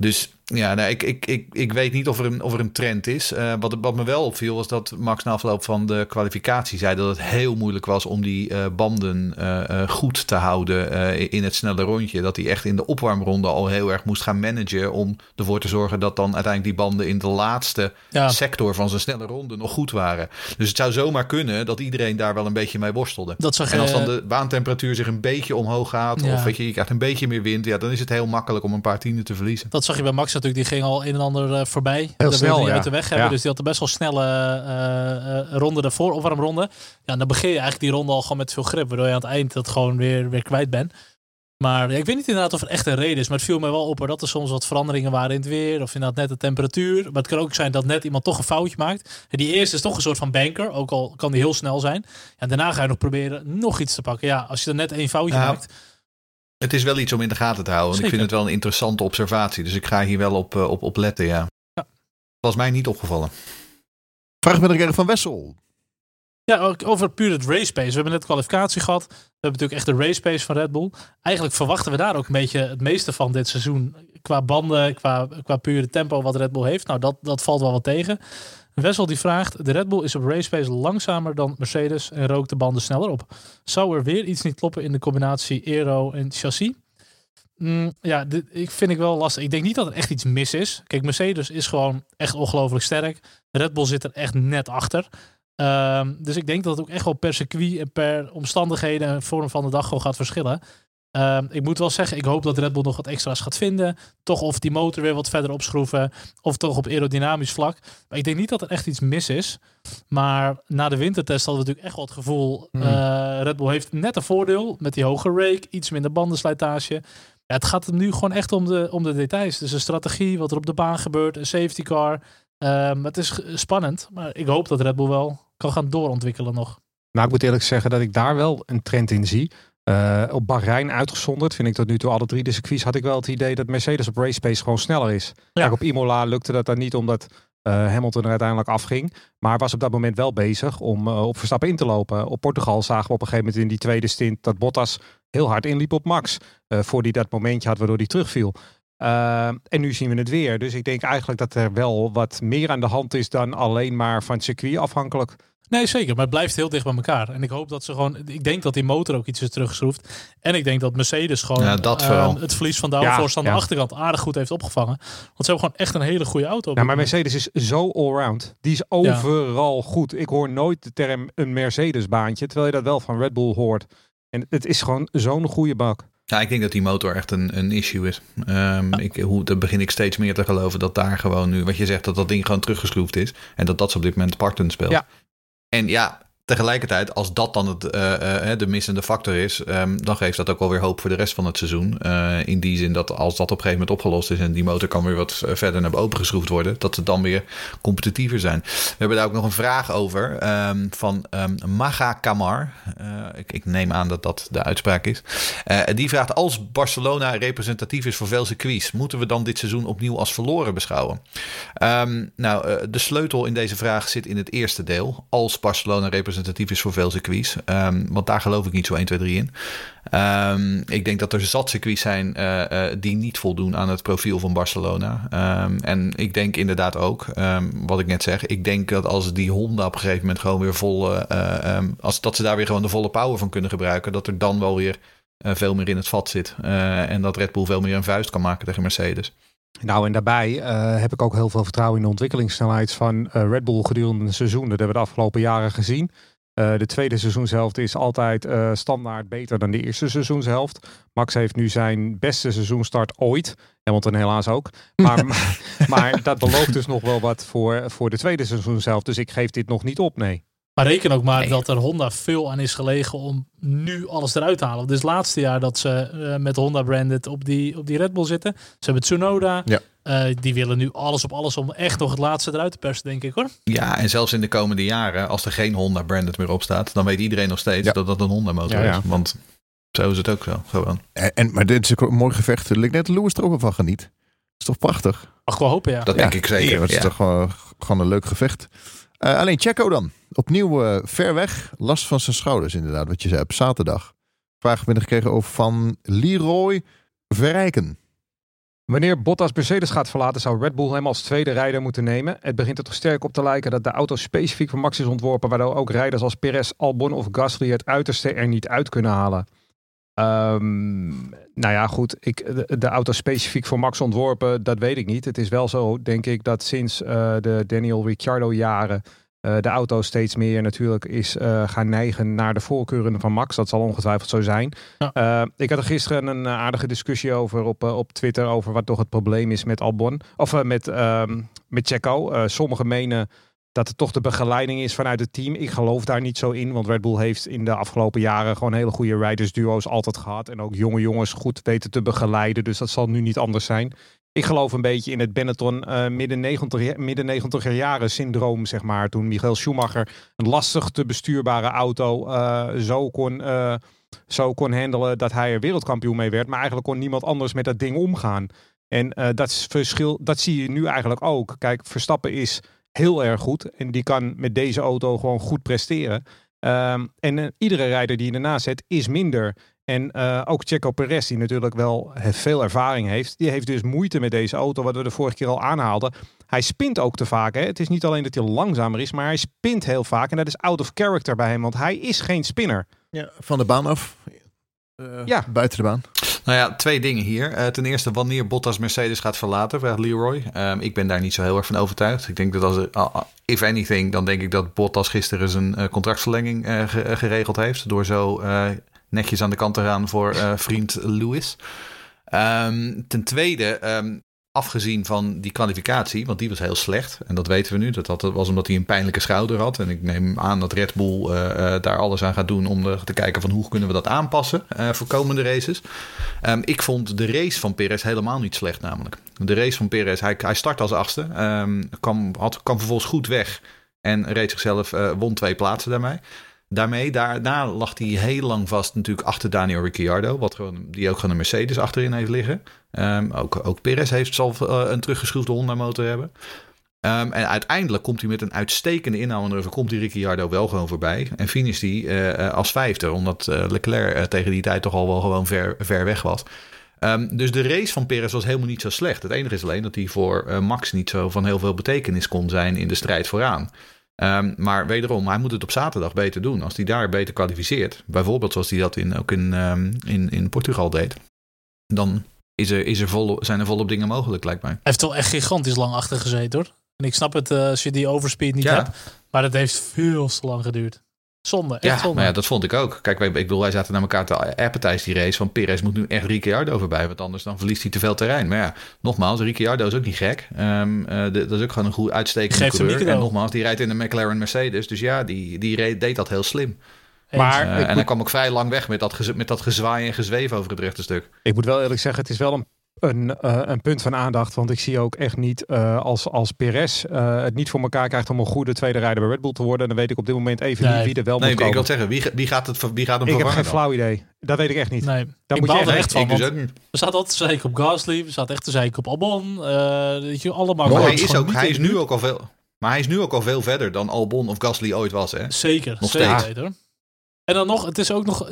Dus ja, nou, ik, ik, ik, ik weet niet of er een, of er een trend is. Uh, wat, wat me wel opviel was dat Max na afloop van de kwalificatie zei dat het heel moeilijk was om die uh, banden uh, goed te houden in het snelle rondje. Dat hij echt in de opwarmronde al heel erg moest gaan managen om ervoor te zorgen dat dan uiteindelijk die banden in de laatste ja. sector van zijn snelle ronde nog goed waren. Dus het zou zomaar kunnen dat iedereen daar wel een beetje mee worstelde. Dat zag, en als dan de baantemperatuur zich een beetje omhoog gaat, ja. of weet je, je krijgt een beetje meer wind, ja, dan is het heel makkelijk om een paar tienden te verliezen. Dat zag je bij Max natuurlijk, die ging al een en ander uh, voorbij. Heel dat snel, ja. uit de weg hebben. Dus die had een best wel snelle uh, ronde ervoor, opwarmronde. Ja, dan begin je eigenlijk die ronde al gewoon met veel grip, waardoor je aan het eind dat gewoon weer, weer kwijt bent. Maar ja, ik weet niet inderdaad of er echt een reden is. Maar het viel me wel op hoor, dat er soms wat veranderingen waren in het weer. Of inderdaad net de temperatuur. Maar het kan ook zijn dat net iemand toch een foutje maakt. En die eerste is toch een soort van banker. Ook al kan die heel snel zijn. En daarna ga je nog proberen nog iets te pakken. Ja, als je er net één foutje Ja. maakt. Het is wel iets om in de gaten te houden. want Ik vind het wel een interessante observatie. Dus ik ga hier wel op, eh, op, op letten, ja. Ja. Was mij niet opgevallen. Vraag met de van Wessel. Ja, ook over puur het race pace. We hebben net kwalificatie gehad. We hebben natuurlijk echt de race pace van Red Bull. Eigenlijk verwachten we daar ook een beetje het meeste van dit seizoen. Qua banden, qua, qua pure tempo wat Red Bull heeft. Nou, dat, dat valt wel wat tegen. Wessel die vraagt, de Red Bull is op race pace langzamer dan Mercedes en rookt de banden sneller op. Zou er weer iets niet kloppen in de combinatie aero en chassis? Mm, ja, dit ik vind ik wel lastig. Ik denk niet dat er echt iets mis is. Kijk, Mercedes is gewoon echt ongelooflijk sterk. Red Bull zit er echt net achter. Ehm, dus ik denk dat het ook echt wel per circuit en per omstandigheden en vorm van de dag gewoon gaat verschillen. Ehm, ik moet wel zeggen, ik hoop dat Red Bull nog wat extra's gaat vinden. Toch of die motor weer wat verder opschroeven. Of toch op aerodynamisch vlak. Maar ik denk niet dat er echt iets mis is. Maar na de wintertest hadden we natuurlijk echt wel het gevoel. Hmm. eh, Red Bull heeft net een voordeel met die hoge rake. Iets minder bandenslijtage. Ja, het gaat nu gewoon echt om de, om de details. Dus een strategie, wat er op de baan gebeurt. Een safety car. Ehm, het is spannend. Maar ik hoop dat Red Bull wel kan gaan doorontwikkelen nog. Nou, ik moet eerlijk zeggen dat ik daar wel een trend in zie. Eh, op Bahrein uitgezonderd vind ik tot nu toe alle drie de circuits had ik wel het idee dat Mercedes op race pace gewoon sneller is. Kijk, op Imola lukte dat dan niet omdat eh, Hamilton er uiteindelijk afging. Maar was op dat moment wel bezig om eh, op Verstappen in te lopen. Op Portugal zagen we op een gegeven moment in die tweede stint dat Bottas heel hard inliep op Max. voor die dat momentje had waardoor hij terugviel. Eh, en nu zien we het weer. Dus ik denk eigenlijk dat er wel wat meer aan de hand is dan alleen maar van het circuit afhankelijk. Nee, zeker. Maar het blijft heel dicht bij elkaar. En ik hoop dat ze gewoon. Ik denk dat die motor ook iets is teruggeschroefd. En ik denk dat Mercedes gewoon Ja, dat eh, vooral. het verlies van downforce aan de ja. achterkant aardig goed heeft opgevangen. Want ze hebben gewoon echt een hele goede auto. op Ja, maar. Mercedes is zo allround. Die is overal goed. Ik hoor nooit de term een Mercedes baantje, terwijl je dat wel van Red Bull hoort. En het is gewoon zo'n goede bak. Ja, ik denk dat die motor echt een, een issue is. Ehm, ik, hoe, daar begin ik steeds meer te geloven dat daar gewoon nu, wat je zegt, dat dat ding gewoon teruggeschroefd is. En dat dat ze op dit moment parten speelt. Ja. En ja, tegelijkertijd, als dat dan het, eh, eh, de missende factor is, ehm, dan geeft dat ook wel weer hoop voor de rest van het seizoen. Eh, in die zin dat als dat op een gegeven moment opgelost is en die motor kan weer wat verder naar boven geschroefd worden, dat ze dan weer competitiever zijn. We hebben daar ook nog een vraag over ehm, van ehm, Maga Kamar. Ik, ik neem aan dat dat de uitspraak is. Die vraagt: Als Barcelona representatief is voor veel circuits, moeten we dan dit seizoen opnieuw als verloren beschouwen? Nou, de sleutel in deze vraag zit in het eerste deel. Als Barcelona representatief is voor veel circuits. Ehm, want daar geloof ik niet zo 1, 2, 3 in. Ehm, ik denk dat er zat circuits zijn eh, eh, die niet voldoen aan het profiel van Barcelona. Ehm, en ik denk inderdaad ook, wat ik net zeg, ik denk dat als die Honda op een gegeven moment gewoon weer vol, eh, als dat ze daar weer gewoon de volle power van kunnen gebruiken, dat er dan wel weer veel meer in het vat zit. En dat Red Bull veel meer een vuist kan maken tegen Mercedes. Nou, en daarbij eh, heb ik ook heel veel vertrouwen in de ontwikkelingssnelheid van eh, Red Bull gedurende een seizoen. Dat hebben we de afgelopen jaren gezien. Eh, de tweede seizoenshelft is altijd standaard beter dan de eerste seizoenshelft. Max heeft nu zijn beste seizoenstart ooit. Hamilton helaas ook. Maar, maar dat belooft dus nog wel wat voor, voor de tweede seizoenshelft. Dus ik geef dit nog niet op, nee. Maar reken ook maar Nee. dat er Honda veel aan is gelegen om nu alles eruit te halen. Dit is het laatste jaar dat ze eh, met Honda branded op die, op die Red Bull zitten. Ze hebben Tsunoda. Ja. Eh, die willen nu alles op alles om echt nog het laatste eruit te persen, denk ik hoor. Ja, en zelfs in de komende jaren, als er geen Honda branded meer op staat, dan weet iedereen nog steeds Ja. dat dat een Honda motor Ja, ja. is. Want zo is het ook zo. Gewoon. En, en- maar dit is ook een mooi gevecht. Ik net Lewis er ook van geniet. is toch prachtig? Mag ik wel hopen, ja. Dat denk ik zeker. Ja, het is ja. toch gewoon, gewoon een leuk gevecht. Eh, alleen Checo dan. Opnieuw eh, ver weg. Last van zijn schouders inderdaad. Wat je zei op zaterdag. Vraag binnengekregen over van Leroy Verrijken. Wanneer Bottas Mercedes gaat verlaten, zou Red Bull hem als tweede rijder moeten nemen. Het begint er toch sterk op te lijken dat de auto specifiek voor Max is ontworpen, waardoor ook rijders als Perez, Albon of Gasly het uiterste er niet uit kunnen halen. Ehm, nou ja, goed. Ik, de, de auto specifiek voor Max ontworpen, dat weet ik niet. Het is wel zo, denk ik, dat sinds eh, de Daniel Ricciardo jaren eh, de auto steeds meer natuurlijk is eh, gaan neigen naar de voorkeuren van Max. Dat zal ongetwijfeld zo zijn. Ja. Ik had er gisteren een aardige discussie over op, op Twitter over wat toch het probleem is met Albon. Of met, ehm met Checo. sommigen menen dat het toch de begeleiding is vanuit het team. Ik geloof daar niet zo in, want Red Bull heeft in de afgelopen jaren gewoon hele goede ridersduo's altijd gehad. En ook jonge jongens goed weten te begeleiden. Dus dat zal nu niet anders zijn. Ik geloof een beetje in het Benetton eh, midden 90 midden 90 jaren syndroom, zeg maar. Toen Michael Schumacher een lastig te bestuurbare auto eh, zo, kon, eh, zo kon handelen dat hij er wereldkampioen mee werd. Maar eigenlijk kon niemand anders met dat ding omgaan. En dat, verschil, dat zie je nu eigenlijk ook. Kijk, Verstappen is heel erg goed. En die kan met deze auto gewoon goed presteren. Ehm, en iedere rijder die je ernaast zet is minder. En eh, ook Checo Perez, die natuurlijk wel veel ervaring heeft, die heeft dus moeite met deze auto, wat we de vorige keer al aanhaalden. Hij spint ook te vaak. Hè? Het is niet alleen dat hij langzamer is, maar hij spint heel vaak. En dat is out of character bij hem, want hij is geen spinner. Ja, van de baan af. Uh, Ja. Buiten de baan. Nou ja, twee dingen hier. Eh, ten eerste, wanneer Bottas Mercedes gaat verlaten, vraagt Leroy. Ehm, ik ben daar niet zo heel erg van overtuigd. Ik denk dat als ah, if anything, dan denk ik dat Bottas gisteren zijn eh, contractverlenging eh, ge- geregeld heeft. Door zo netjes aan de kant te gaan voor vriend Lewis. Ehm, ten tweede, ehm, afgezien van die kwalificatie, want die was heel slecht. En dat weten we nu. Dat, dat was omdat hij een pijnlijke schouder had. En ik neem aan dat Red Bull eh, eh, daar alles aan gaat doen om te kijken van hoe kunnen we dat aanpassen eh, voor komende races. Ehm, ik vond de race van Perez helemaal niet slecht namelijk. De race van Perez, hij, hij start als achtste. ehm, kwam, had, vervolgens goed weg. En reed zichzelf, won twee plaatsen daarmee. Daarmee, daarna lag hij heel lang vast natuurlijk achter Daniel Ricciardo. Wat gewoon, die ook gewoon een Mercedes achterin heeft liggen. Ehm, ook, ook Perez heeft, zal eh, een teruggeschroefde Honda motor hebben. Ehm, en uiteindelijk komt hij met een uitstekende inhaalmanoeuvre. Komt die Ricciardo wel gewoon voorbij. En finish hij eh, eh, als vijfde. Omdat Leclerc tegen die tijd toch al wel gewoon ver, ver weg was. Ehm, dus de race van Perez was helemaal niet zo slecht. Het enige is alleen dat hij voor Max niet zo van heel veel betekenis kon zijn in de strijd vooraan. Maar wederom, hij moet het op zaterdag beter doen. Als hij daar beter kwalificeert, bijvoorbeeld zoals hij dat in, ook in, in, in Portugal deed, dan is er, is er vol, zijn er volop dingen mogelijk, lijkt mij. Hij heeft wel echt gigantisch lang achter gezeten hoor. En ik snap het eh, als je die overspeed niet Ja. hebt. Maar dat heeft veel te lang geduurd. Zonde, echt Ja, zonde. maar ja, dat vond ik ook. Kijk, ik bedoel, wij zaten naar elkaar te appetize die race. Van Perez moet nu echt Ricciardo voorbij, want anders dan verliest hij te veel terrein. Maar ja, nogmaals, Ricciardo is ook niet gek. Ehm, eh, de- dat is ook gewoon een goed uitstekende coureur. En nogmaals, die rijdt in de McLaren Mercedes. Dus ja, die, die reed- deed dat heel slim. Maar Eh, ik en moet- hij kwam ook vrij lang weg met dat, met dat gezwaai en gezweef over het rechte stuk. Ik moet wel eerlijk zeggen, het is wel een, een, eh, een punt van aandacht. Want ik zie ook echt niet eh, als, als Perez eh, het niet voor elkaar krijgt om een goede tweede rijder bij Red Bull te worden. Dan weet ik op dit moment even Nee. niet wie er wel Nee, moet ik komen. wil zeggen, wie, wie, gaat het, wie gaat hem ik heb geen dan? flauw idee. Dat weet ik echt niet. nee, Dan ik moet je er echt- echt van. ik dus we zaten altijd te zeiken op Gasly. We zaten echt te zeiken op Albon. eh weet je, allemaal Maar hij is, ook, hij is nu ook al veel... Maar hij is nu ook al veel verder dan Albon of Gasly ooit was, hè? Zeker, Nog zeker steeds. weten, hoor. En dan nog, het is ook nog,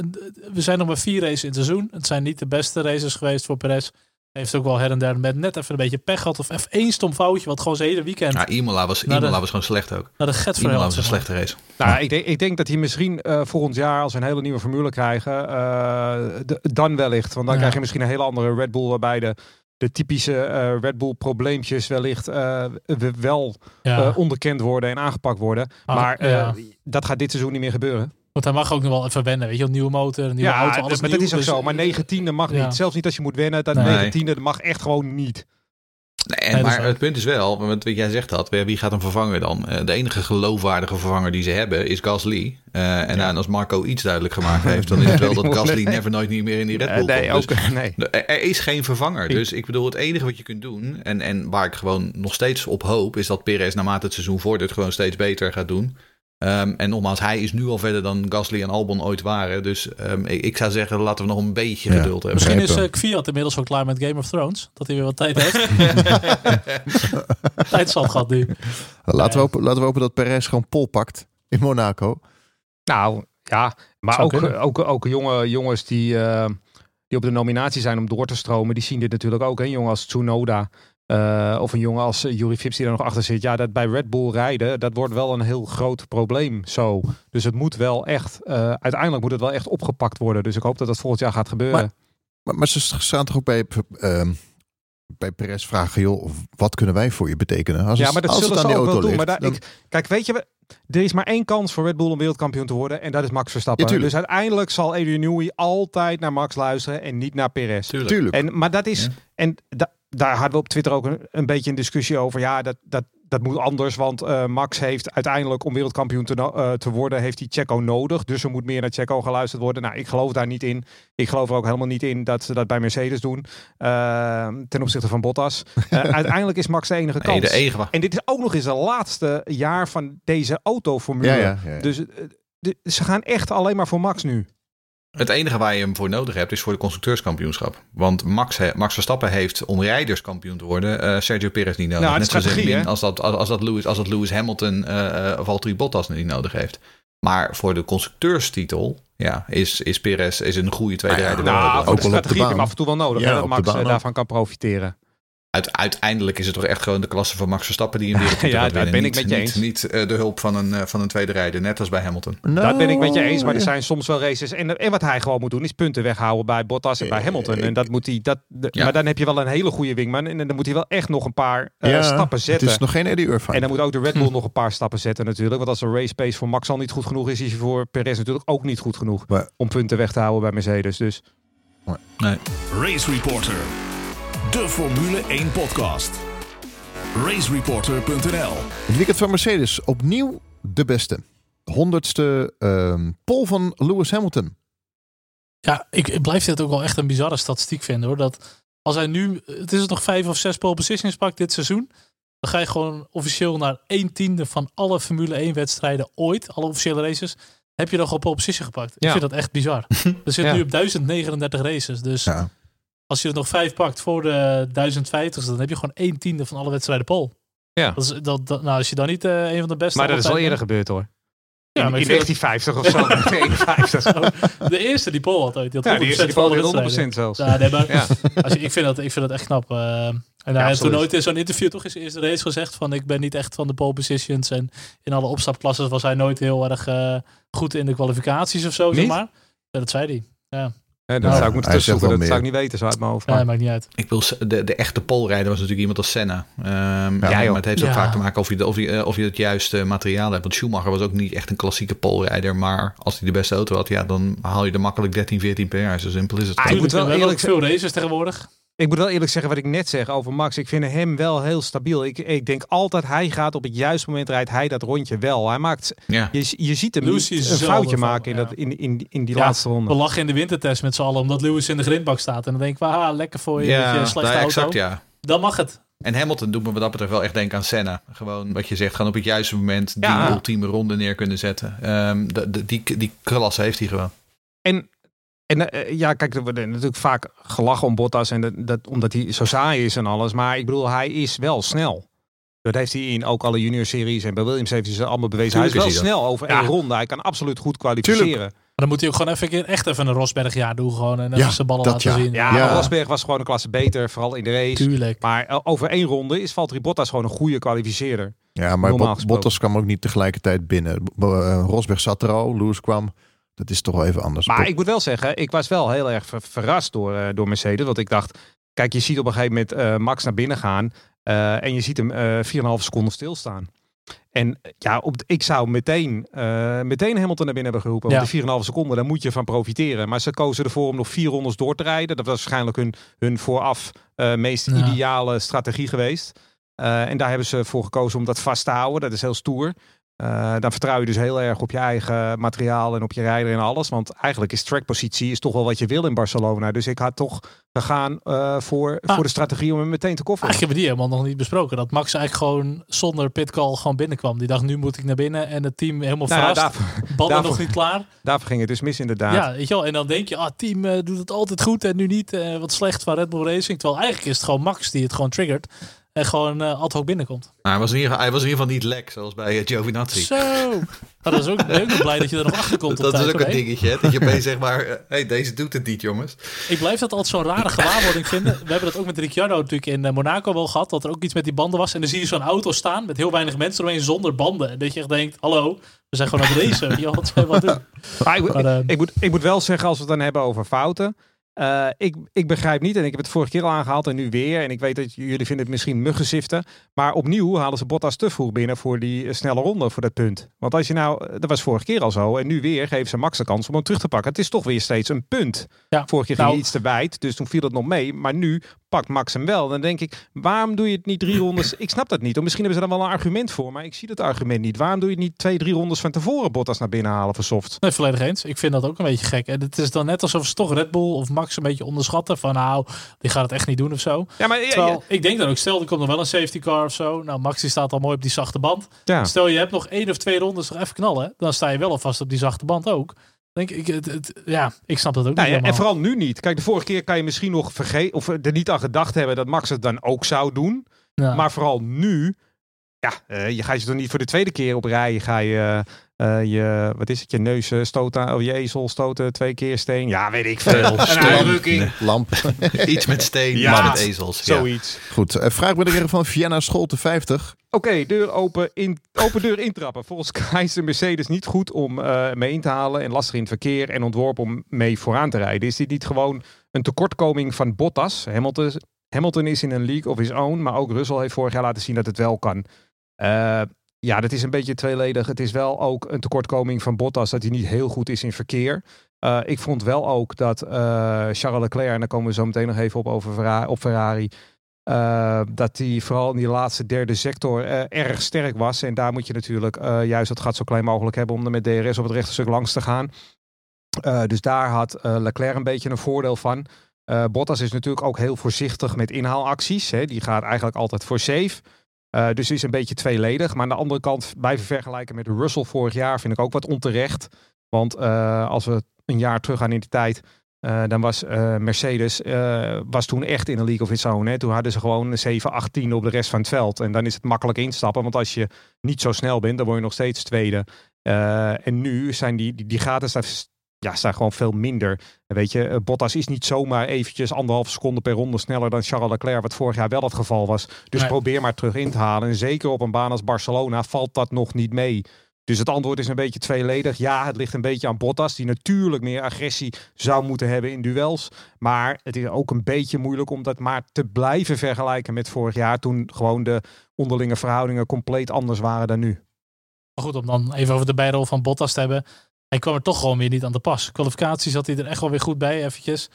we zijn nog maar vier races in het seizoen. Het zijn niet de beste races geweest voor Perez. Hij heeft ook wel her en der met net even een beetje pech gehad. Of even één stom foutje, wat gewoon zijn hele weekend Ja, Imola was, Imola de- was gewoon slecht ook. naar de get Imola was een slechte race. Nou, ik, denk, ik denk dat hij misschien eh, volgend jaar, als we een hele nieuwe formule krijgen, eh, de- dan wellicht. Want dan Ja. krijg je misschien een hele andere Red Bull, waarbij de, de typische eh, Red Bull probleempjes wellicht eh, we- wel Ja, eh, onderkend worden en aangepakt worden. Ah, maar eh, ja. dat gaat dit seizoen niet meer gebeuren. Want hij mag ook nog wel even wennen. Weet je, een nieuwe motor, een nieuwe auto, Ja, alles maar nieuw. dat is ook Dus, zo. Maar eh, negentiende mag ja. niet. Zelfs niet als je moet wennen. Dat Nee. negentiende mag echt gewoon niet. Nee, maar het punt is wel, want wat jij zegt dat, wie gaat hem vervangen dan? Eh, De enige geloofwaardige vervanger die ze hebben is Gasly. Eh, en als Marco iets duidelijk gemaakt heeft, dan is het wel dat Gasly never nooit niet meer in die Red Eh, Bull nee, komt. Dus ook, nee. er er is geen vervanger. Dus ik bedoel, het enige wat je kunt doen, en, en waar ik gewoon nog steeds op hoop, is dat Perez naarmate het seizoen vordert gewoon steeds beter gaat doen. Ehm, en nogmaals, hij is nu al verder dan Gasly en Albon ooit waren. Dus ehm, ik, ik zou zeggen, laten we nog een beetje Ja. geduld hebben. Misschien is uh, Kviat inmiddels al klaar met Game of Thrones. Dat hij weer wat tijd heeft. tijd zat gehad nu. Laten, we hopen, laten we hopen dat Perez gewoon pol pakt in Monaco. Nou, ja. Maar ook, ook, ook jonge jongens die... eh, die op de nominatie zijn om door te stromen, die zien dit natuurlijk ook. Een jongen als Tsunoda eh, of een jongen als uh, Yuri Vips die er nog achter zit. Ja, dat bij Red Bull rijden, dat wordt wel een heel groot probleem zo. Dus het moet wel echt, uh, uiteindelijk moet het wel echt opgepakt worden. Dus ik hoop dat dat volgend jaar gaat gebeuren. Maar, maar, maar ze staan toch ook bij, ehm, bij Perez vragen, joh, wat kunnen wij voor je betekenen? Als ja, maar dat als zullen ze ook wel doen. Maar ik, kijk, weet je, er is maar één kans voor Red Bull om wereldkampioen te worden. En dat is Max Verstappen. Ja, dus uiteindelijk zal Adrian Newey altijd naar Max luisteren en niet naar Perez. Tuurlijk. Tuurlijk. En, maar dat is, Ja. en da- daar hadden we op Twitter ook een, een beetje een discussie over. Ja, dat, dat, dat moet anders, want eh, Max heeft uiteindelijk om wereldkampioen te, eh, te worden, heeft hij Checo nodig. Dus er moet meer naar Checo geluisterd worden. Nou, ik geloof daar niet in. Ik geloof er ook helemaal niet in dat ze dat bij Mercedes doen, eh, ten opzichte van Bottas. Eh, uiteindelijk is Max de enige Nee, kans. de enige wa- En dit is ook nog eens het laatste jaar van deze autoformule. ja, ja, ja, ja. Dus de- ze gaan echt alleen maar voor Max nu. Het enige waar je hem voor nodig hebt is voor de constructeurskampioenschap. Want Max, he- Max Verstappen heeft om rijderskampioen te worden eh, Sergio Perez niet nodig. Nou, Net zo strategie, min hè? als dat, als, dat Lewis, als dat Lewis Hamilton eh, eh, of Valtteri Bottas niet nodig heeft. Maar voor de constructeurstitel ja, is, is Perez is een goede tweede Nou ja, rijder. Nou, ook de wel op de strategie heb je hem af en toe wel nodig. Ja, hè, dat de Max daarvan kan profiteren. Uit, uiteindelijk is het toch echt gewoon de klasse van Max Verstappen die een wereldtitel Ja, gaat daar winnen. ben ik niet, met je niet, eens. Niet eh, de hulp van een, eh, van een tweede rijder, net als bij Hamilton. Daar Nou, ben ik met je eens, maar er zijn soms wel races. En, en wat hij gewoon moet doen, is punten weghouden bij Bottas en bij Eh, Hamilton. En dat moet hij. Dat, de- Ja. Maar dan heb je wel een hele goede wingman. En dan moet hij wel echt nog een paar eh, Ja, stappen zetten. Het is nog geen Eddie Irvine. En dan moet ook de Red Bull nog een paar stappen zetten natuurlijk. Want als de race pace voor Max al niet goed genoeg is, is hij voor Perez natuurlijk ook niet goed genoeg. Maar- om punten weg te houden bij Mercedes. Dus Nee. Race Reporter. De Formule 1 podcast. Racereporter.nl Het weekend van Mercedes opnieuw de beste. Honderdste ehm pol van Lewis Hamilton. Ja, ik, ik blijf dit ook wel echt een bizarre statistiek vinden hoor. Dat als hij nu, het is het nog vijf of zes pole positions pakt dit seizoen. Dan ga je gewoon officieel naar 1 tiende van alle Formule 1 wedstrijden ooit. Alle officiële races. Heb je dan gewoon pole position gepakt. Ik Ja. vind dat echt bizar. We zitten Ja. nu op 1039 races. Dus Ja. Als je er nog vijf pakt voor de 1050, dan heb je gewoon 1 tiende van alle wedstrijden pole. Ja. Dat is, dat, dat- nou, als je dan niet eh, een van de beste maar dat is al eerder gebeurd hoor. Ja, in maar in ik vind 1950 of zo. 1951. De eerste die pole had ooit. Die had Ja, die 100% eerste die weer wedstrijden. 100% zelfs. Ja, nee, maar Ja. als je, ik, vind dat, ik vind dat echt knap. eh. en hij heeft toen ooit in zo'n interview toch in zijn eerste race gezegd van ik ben niet echt van de pole positions. En in alle opstapklassen was hij nooit heel erg eh, goed in de kwalificaties of zo, zeg maar. Dat zei hij. Ja, dat Nou, zou ik moeten hij zegt tussenzoeken. wel Dat zou ik niet weten, zo uit mijn hoofd. Maakt niet uit. Ik wil, de, de echte polrijder was natuurlijk iemand als Senna. Ehm, Ja, maar het heeft ook vaak te maken of je, de- of, je, eh, of je het juiste materiaal hebt. Want Schumacher was ook niet echt een klassieke polrijder. Maar als hij de beste auto had, ja, dan haal je er makkelijk 13, 14 per jaar. Zo simpel is het. Ah, ik moet wel eerlijk veel races tegenwoordig. Ik moet wel eerlijk zeggen wat ik net zeg over Max. Ik vind hem wel heel stabiel. Ik, ik denk altijd hij gaat op het juiste moment rijdt hij dat rondje wel. Hij maakt, ja. je, je ziet hem niet een foutje maken in, ja. dat, in, in, in die Ja, laatste We ronde. lachen in de wintertest met z'n allen omdat Lewis in de grindbak staat. En dan denk ik, ah, lekker voor je ja, slechte nou auto. exact ja. Dan mag het. En Hamilton doet me wat dat betreft wel echt denken aan Senna. Gewoon wat je zegt, gewoon op het juiste moment die ultieme ronde neer kunnen zetten. Ehm, de, de- die, die klasse heeft hij gewoon. En, en eh, ja, kijk, er wordt natuurlijk vaak gelachen om Bottas. En dat, dat, omdat hij zo saai is en alles. Maar ik bedoel, hij is wel snel. Dat heeft hij in ook alle junior series en bij Williams heeft hij ze allemaal bewezen. Tuurlijk hij is is wel hij snel over Ja. één ronde. Hij kan absoluut goed kwalificeren. Maar dan moet hij ook gewoon even, echt even een Rosberg jaar doen. Gewoon en Ja, zijn ballen dat laten ja. zien. Ja, Rosberg was gewoon een klasse beter, vooral in de race. tuurlijk. Maar eh, over één ronde is Valtteri Bottas gewoon een goede kwalificeerder. Ja, maar Normaal Bot- gesproken. Bottas kwam ook niet tegelijkertijd binnen. Eh, Rosberg zat er al, Lewis kwam. Dat is toch wel even anders. Maar ik moet wel zeggen, ik was wel heel erg ver- verrast door, eh, door Mercedes. Want ik dacht, kijk, je ziet op een gegeven moment eh, Max naar binnen gaan. eh, en je ziet hem eh 4,5 seconden stilstaan. En ja, op, de- ik zou meteen, eh, meteen Hamilton naar binnen hebben geroepen. Ja. Want die 4,5 seconden, daar moet je van profiteren. Maar ze kozen ervoor om nog vier rondes door te rijden. Dat was waarschijnlijk hun, hun vooraf eh, meest Ja. ideale strategie geweest. Eh, en daar hebben ze voor gekozen om dat vast te houden. Dat is heel stoer. Eh, dan vertrouw je dus heel erg op je eigen materiaal en op je rijder en alles. Want eigenlijk is trackpositie is toch wel wat je wil in Barcelona. Dus ik had toch gegaan eh, voor, Ah. voor de strategie om hem meteen te kofferen. Eigenlijk hebben we die helemaal nog niet besproken. Dat Max eigenlijk gewoon zonder pitcall gewoon binnenkwam. Die dacht, nu moet ik naar binnen. En het team helemaal Nou ja, verrast. daarvoor, daarvoor- nog niet klaar. daarvoor ging het dus mis inderdaad. Ja, weet je wel. En dan denk je, ah, het team eh, doet het altijd goed en nu niet. wat slecht van Red Bull Racing. Terwijl eigenlijk is het gewoon Max die het gewoon triggert. En gewoon uh, ad hoc binnenkomt. Maar hij was, in ieder geval, hij was in ieder geval niet lek, zoals bij uh, Giovinazzi. Zo! Nou, dat is ook, ben ook blij dat je er nog achter komt. dat is ook een dingetje, dat je opeens zeg maar... Hé, hey, deze doet het niet, jongens. Ik blijf dat altijd zo'n rare gewaarwording vinden. We hebben dat ook met Ricciardo natuurlijk in Monaco wel gehad. Dat er ook iets met die banden was. En dan zie je zo'n auto staan met heel weinig mensen eromheen zonder banden. En dat je echt denkt, hallo, we zijn gewoon op deze. Wat doen. Maar ik, maar, ik, ik, moet, ik moet wel zeggen, als we het dan hebben over fouten... Uh, ik, ik begrijp niet, en ik heb het vorige keer al aangehaald en nu weer. En ik weet dat jullie vinden het misschien muggenziften. Maar opnieuw halen ze Bottas te vroeg binnen voor die uh, snelle ronde, voor dat punt. Want als je nou, dat was vorige keer al zo. En nu weer geven ze Max de kans om hem terug te pakken. Het is toch weer steeds een punt. Ja, vorige keer ging nou, iets te wijd, dus toen viel het nog mee. Maar nu pakt Max hem wel. Dan denk ik, waarom doe je het niet drie rondes? Ik snap dat niet. Of misschien hebben ze daar wel een argument voor, maar ik zie dat argument niet. Waarom doe je het niet twee, drie rondes van tevoren Bottas naar binnen halen voor soft? Nee, volledig eens. Ik vind dat ook een beetje gek. En het is dan net alsof ze toch Red Bull of Max een beetje onderschatten. Van nou, die gaat het echt niet doen of zo. Ja, maar Terwijl, ik denk dan ook, stel er komt nog wel een safety car of zo. Nou, Max die staat al mooi op die zachte band. Ja. Stel je hebt nog één of twee rondes nog even knallen. Dan sta je wel alvast op die zachte band ook. Denk ik, het, het, ja, ik snap dat ook nou niet. Ja, en vooral nu niet. Kijk, de vorige keer kan je misschien nog vergeten of er niet aan gedacht hebben dat Max het dan ook zou doen. Ja. Maar vooral nu, ja, uh, je gaat je dan niet voor de tweede keer op rij. Ga je uh, je, wat is het, je neus stoten, of je ezel stoten twee keer steen. Ja, weet ik veel. Een. Lamp. Iets met steen, ja, maar met ezels. Zoiets. Ja. Goed, uh, vraag meneer van Vienna Scholte 50. Oké, okay, deur open, in, open deur intrappen. Volgens Kai is de Mercedes niet goed om uh, mee in te halen en lastig in het verkeer en ontworpen om mee vooraan te rijden. Is dit niet gewoon een tekortkoming van Bottas? Hamilton, Hamilton is in een league of his own, maar ook Russell heeft vorig jaar laten zien dat het wel kan. Uh, ja, dat is een beetje tweeledig. Het is wel ook een tekortkoming van Bottas dat hij niet heel goed is in verkeer. Uh, ik vond wel ook dat uh, Charles Leclerc, en daar komen we zo meteen nog even op over Ferrari, op Ferrari uh, dat hij vooral in die laatste derde sector erg sterk was. En daar moet je natuurlijk juist het gat zo klein mogelijk hebben om er met DRS op het rechterstuk langs te gaan. dus daar had Leclerc een beetje een voordeel van. Bottas is natuurlijk ook heel voorzichtig met inhaalacties. Hè. Die gaat eigenlijk altijd voor safe. Uh, dus is een beetje tweeledig. Maar aan de andere kant, blijven vergelijken met Russell vorig jaar, vind ik ook wat onterecht. Want uh, als we een jaar terug gaan in de tijd, uh, dan was Mercedes was toen echt in de League of its own. Hè. Toen hadden ze gewoon 7, 8, 10 op de rest van het veld. En dan is het makkelijk instappen. Want als je niet zo snel bent, dan word je nog steeds tweede. en nu zijn die, die, die gaten ja, zijn gewoon veel minder. Weet je, eh, Bottas is niet zomaar eventjes anderhalf seconde per ronde sneller dan Charles Leclerc, wat vorig jaar wel het geval was. Dus probeer maar terug in te halen. En zeker op een baan als Barcelona valt dat nog niet mee. Dus het antwoord is een beetje tweeledig. Ja, het ligt een beetje aan Bottas, die natuurlijk meer agressie zou moeten hebben in duels. Maar het is ook een beetje moeilijk om dat maar te blijven vergelijken met vorig jaar, toen gewoon de onderlinge verhoudingen compleet anders waren dan nu. Maar goed, om dan even over de bijrol van Bottas te hebben. Hij kwam er toch gewoon weer niet aan de pas. Kwalificatie zat hij er echt wel weer goed bij, eventjes.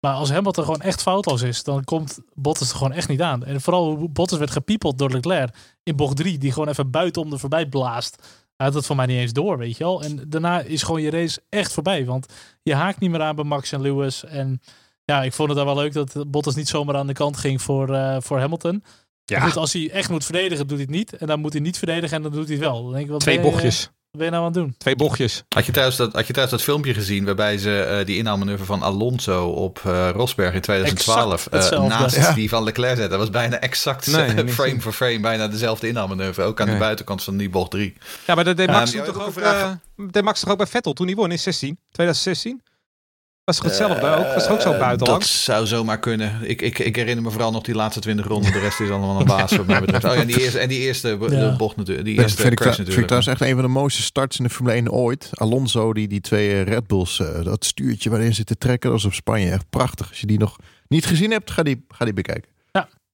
Maar als Hamilton gewoon echt foutloos is, dan komt Bottas er gewoon echt niet aan. En vooral hoe Bottas werd gepiepeld door Leclerc in bocht 3, die gewoon even buitenom er voorbij blaast. Hij had het voor mij niet eens door, weet je wel. En daarna is gewoon je race echt voorbij. Want je haakt niet meer aan bij Max en Lewis. En ja, ik vond het dan wel leuk dat Bottas niet zomaar aan de kant ging voor, uh, voor Hamilton. Ja. Goed, als hij echt moet verdedigen, doet hij het niet. En dan moet hij niet verdedigen en dan doet hij het wel. Dan denk ik, wat Twee bochtjes. Wat ben je nou aan het doen? Twee bochtjes. Had je thuis dat, had je thuis dat filmpje gezien waarbij ze uh, die inhaalmanoeuvre van Alonso op uh, Rosberg in 2012 uh, naast ja. die van Leclerc zetten? Dat was bijna exact nee, frame voor frame, bijna dezelfde inhaalmanoeuvre. Ook aan nee. de buitenkant van die bocht 3. Ja, maar dat deed Max, um, toch ook, deed Max toch ook bij Vettel toen hij won in 16, 2016? Was toch hetzelfde uh, ook? Was toch ook zo buitenland? Dat zou zomaar kunnen. Ik, ik, ik herinner me vooral nog die laatste 20 ronden. De rest is allemaal een baas wat mij betreft. Oh ja, en die eerste, en die eerste ja. bocht natuurlijk. Die eerste vind, ik vind ik trouwens echt een van de mooiste starts in de Formule 1 ooit. Alonso, die, die twee Red Bulls, uh, dat stuurtje waarin zit te trekken. Dat is op Spanje echt prachtig. Als je die nog niet gezien hebt, ga die, ga die bekijken.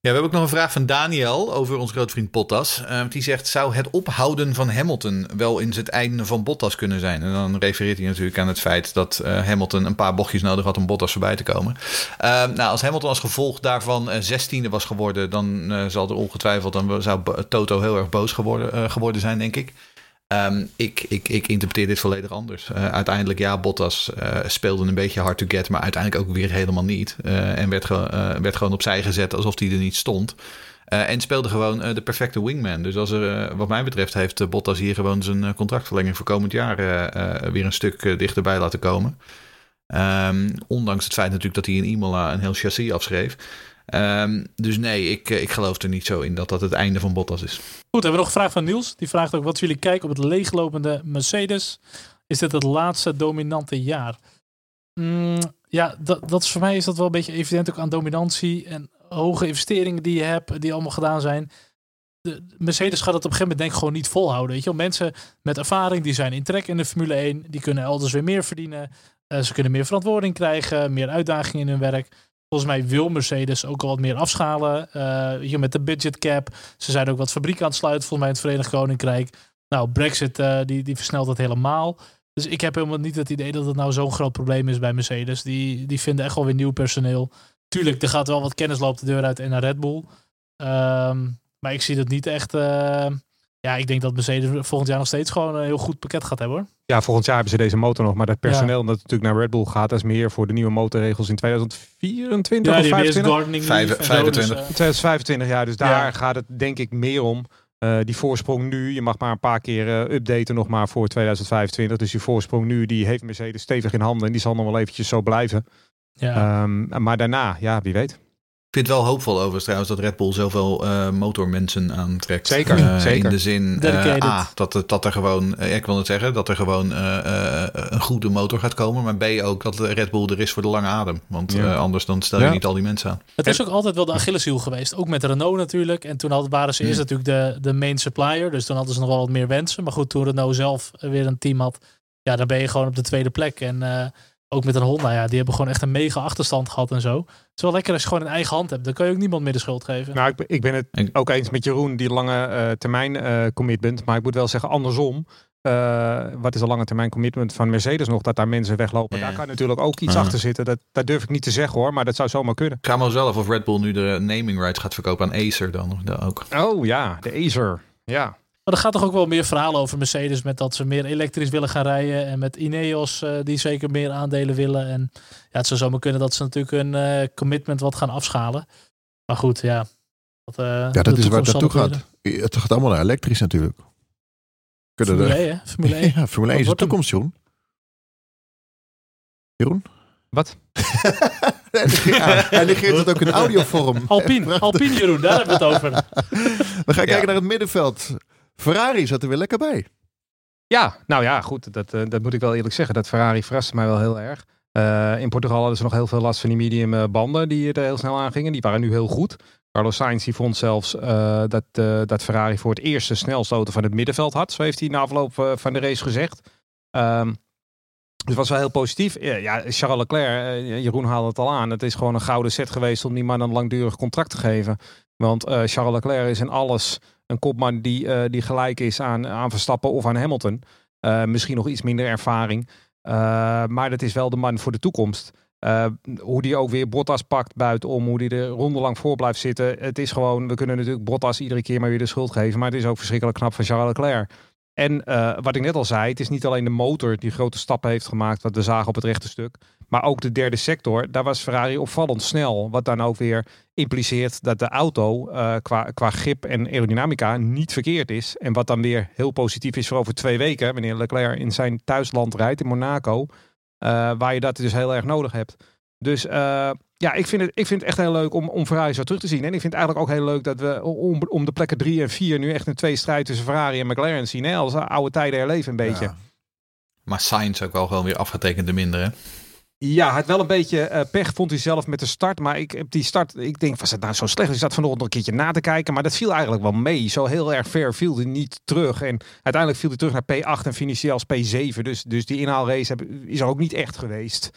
We hebben ook nog een vraag van Daniel over ons grootvriend Bottas. Uh, die zegt, zou het ophouden van Hamilton wel eens het einde van Bottas kunnen zijn? En dan refereert hij natuurlijk aan het feit dat uh, Hamilton een paar bochtjes nodig had om Bottas voorbij te komen. Uh, nou, als Hamilton als gevolg daarvan zestiende was geworden, dan zal er ongetwijfeld, dan zou Toto heel erg boos geworden, geworden zijn, denk ik. Um, ik, ik, ik interpreteer dit volledig anders. Uh, uiteindelijk, ja, Bottas uh, speelde een beetje hard to get, maar uiteindelijk ook weer helemaal niet. Uh, en werd, werd gewoon opzij gezet alsof hij er niet stond. en speelde gewoon de perfecte wingman. Dus als er, wat mij betreft, heeft Bottas hier gewoon zijn contractverlenging voor komend jaar weer een stuk dichterbij laten komen. Um, ondanks het feit natuurlijk dat hij in Imola een heel chassis afschreef. Ehm, dus nee, ik, ik geloof er niet zo in dat dat het einde van Bottas is. Goed, hebben we nog een vraag van Niels. Die vraagt ook, wat jullie kijken op het leeglopende Mercedes? Is dit het laatste dominante jaar? Mm, ja, dat, dat is voor mij is dat wel een beetje evident ook aan dominantie en hoge investeringen die je hebt, die allemaal gedaan zijn. De Mercedes gaat het op een gegeven moment denk ik gewoon niet volhouden. Weet je? Mensen met ervaring, die zijn in trek in de Formule 1, die kunnen elders weer meer verdienen. Uh, ze kunnen meer verantwoording krijgen, meer uitdagingen in hun werk. Volgens mij wil Mercedes ook al wat meer afschalen. Uh, je, met de budget cap. Ze zijn ook wat fabrieken aan het sluiten, volgens mij in het Verenigd Koninkrijk. Nou, Brexit uh, die, die versnelt dat helemaal. Dus ik heb helemaal niet het idee dat het nou zo'n groot probleem is bij Mercedes. Die, die vinden echt wel weer nieuw personeel. Tuurlijk, er gaat wel wat kennis de deur uit en naar Red Bull. Um, maar ik zie dat niet echt. Uh, ja, ik denk dat Mercedes volgend jaar nog steeds gewoon een heel goed pakket gaat hebben hoor. Ja, volgend jaar hebben ze deze motor nog. Maar dat personeel ja. dat natuurlijk naar Red Bull gaat, dat is meer voor de nieuwe motorregels in 2024 ja, of 2025? Vijf, 25. Dus, uh, 2025 jaar. Dus daar ja. gaat het denk ik meer om. Uh, die voorsprong nu, je mag maar een paar keer uh, updaten nog maar voor 2025. Dus die voorsprong nu, die heeft Mercedes stevig in handen. En die zal nog wel eventjes zo blijven. Ja. Um, maar daarna, ja, wie weet. Ik vind het wel hoopvol overigens trouwens dat Red Bull zoveel uh, motormensen aantrekt. Zeker, uh, zeker. In de zin, uh, A, dat, dat er gewoon, ik wil het zeggen, dat er gewoon een goede motor gaat komen. Maar B, ook dat Red Bull er is voor de lange adem. Want ja. anders dan stel je ja. niet al die mensen aan. Het is ook altijd wel de Achilleshiel geweest. Ook met Renault natuurlijk. En toen hadden, waren ze eerst natuurlijk de, de main supplier. Dus dan hadden ze nog wel wat meer wensen. Maar goed, toen Renault zelf weer een team had. Ja, dan ben je gewoon op de tweede plek. En ook met een Honda, ja, die hebben gewoon echt een mega achterstand gehad en zo. Het is wel lekker als je gewoon een eigen hand hebt. Dan kan je ook niemand meer de schuld geven. Nou, ik, ik ben het ook eens met Jeroen, die lange uh, termijn uh, commitment. Maar ik moet wel zeggen, andersom. Uh, wat is een lange termijn commitment van Mercedes nog? Dat daar mensen weglopen. Ja. Daar kan natuurlijk ook iets achter zitten. Dat, dat durf ik niet te zeggen hoor, maar dat zou zomaar kunnen. Ik ga maar zelf of Red Bull nu de naming rights gaat verkopen aan Acer dan, dan ook. Oh ja, de Acer. Ja. Maar er gaat toch ook wel meer verhalen over Mercedes met dat ze meer elektrisch willen gaan rijden. En met Ineos uh, die zeker meer aandelen willen. En ja, het zou zomaar kunnen dat ze natuurlijk hun uh, commitment wat gaan afschalen. Maar goed, ja. Dat, uh, ja, dat is waar het naartoe gaat. Het gaat allemaal naar elektrisch natuurlijk. Kunnen Formule E, hè? Formule E. Ja, Formule 1 is de toekomst, Jeroen. Jeroen? Wat? Hij negeert het ook in audiovorm. Alpine, Alpine Jeroen, daar hebben we het over. We gaan kijken ja. naar het middenveld. Ferrari zat er weer lekker bij. Ja, nou ja, goed. Dat, uh, dat moet ik wel eerlijk zeggen. Dat Ferrari verraste mij wel heel erg. Uh, in Portugal hadden ze nog heel veel last van die medium uh, banden die er heel snel aangingen. Die waren nu heel goed. Carlos Sainz die vond zelfs dat, dat Ferrari voor het eerst de snelste van het middenveld had. Zo heeft hij na afloop van de race gezegd. Um, dus was wel heel positief. Ja, Charles Leclerc, Jeroen haalde het al aan. Het is gewoon een gouden set geweest om die man een langdurig contract te geven. Want Charles Leclerc is in alles een kopman die, uh, die gelijk is aan, aan Verstappen of aan Hamilton. Uh, misschien nog iets minder ervaring. Uh, maar dat is wel de man voor de toekomst. hoe die ook weer Bottas pakt buitenom, hoe die er rondelang voor blijft zitten. Het is gewoon, we kunnen natuurlijk Bottas iedere keer maar weer de schuld geven. Maar het is ook verschrikkelijk knap van Charles Leclerc. En wat ik net al zei, het is niet alleen de motor die grote stappen heeft gemaakt, wat we zagen op het rechte stuk. Maar ook de derde sector, daar was Ferrari opvallend snel. Wat dan ook weer impliceert dat de auto uh, qua, qua grip en aerodynamica niet verkeerd is. En wat dan weer heel positief is voor over twee weken, wanneer Leclerc in zijn thuisland rijdt, in Monaco. Uh, waar je dat dus heel erg nodig hebt. Dus uh, ja, ik vind, het, ik vind het echt heel leuk om, om Ferrari zo terug te zien. En ik vind het eigenlijk ook heel leuk dat we om, om de plekken drie en vier nu echt een twee strijd tussen Ferrari en McLaren zien. Hè? Als oude tijden herleven een beetje. Ja. Maar Sainz ook wel gewoon weer afgetekend de minder, hè? Ja, het wel een beetje uh, pech vond hij zelf met de start. Maar ik heb die start, ik denk, was het nou zo slecht? Ik zat vanochtend nog een keertje na te kijken. Maar dat viel eigenlijk wel mee. Zo heel erg ver viel hij niet terug. En uiteindelijk viel hij terug naar P8 en financieel als P7. Dus, dus die inhaalrace heb, is er ook niet echt geweest.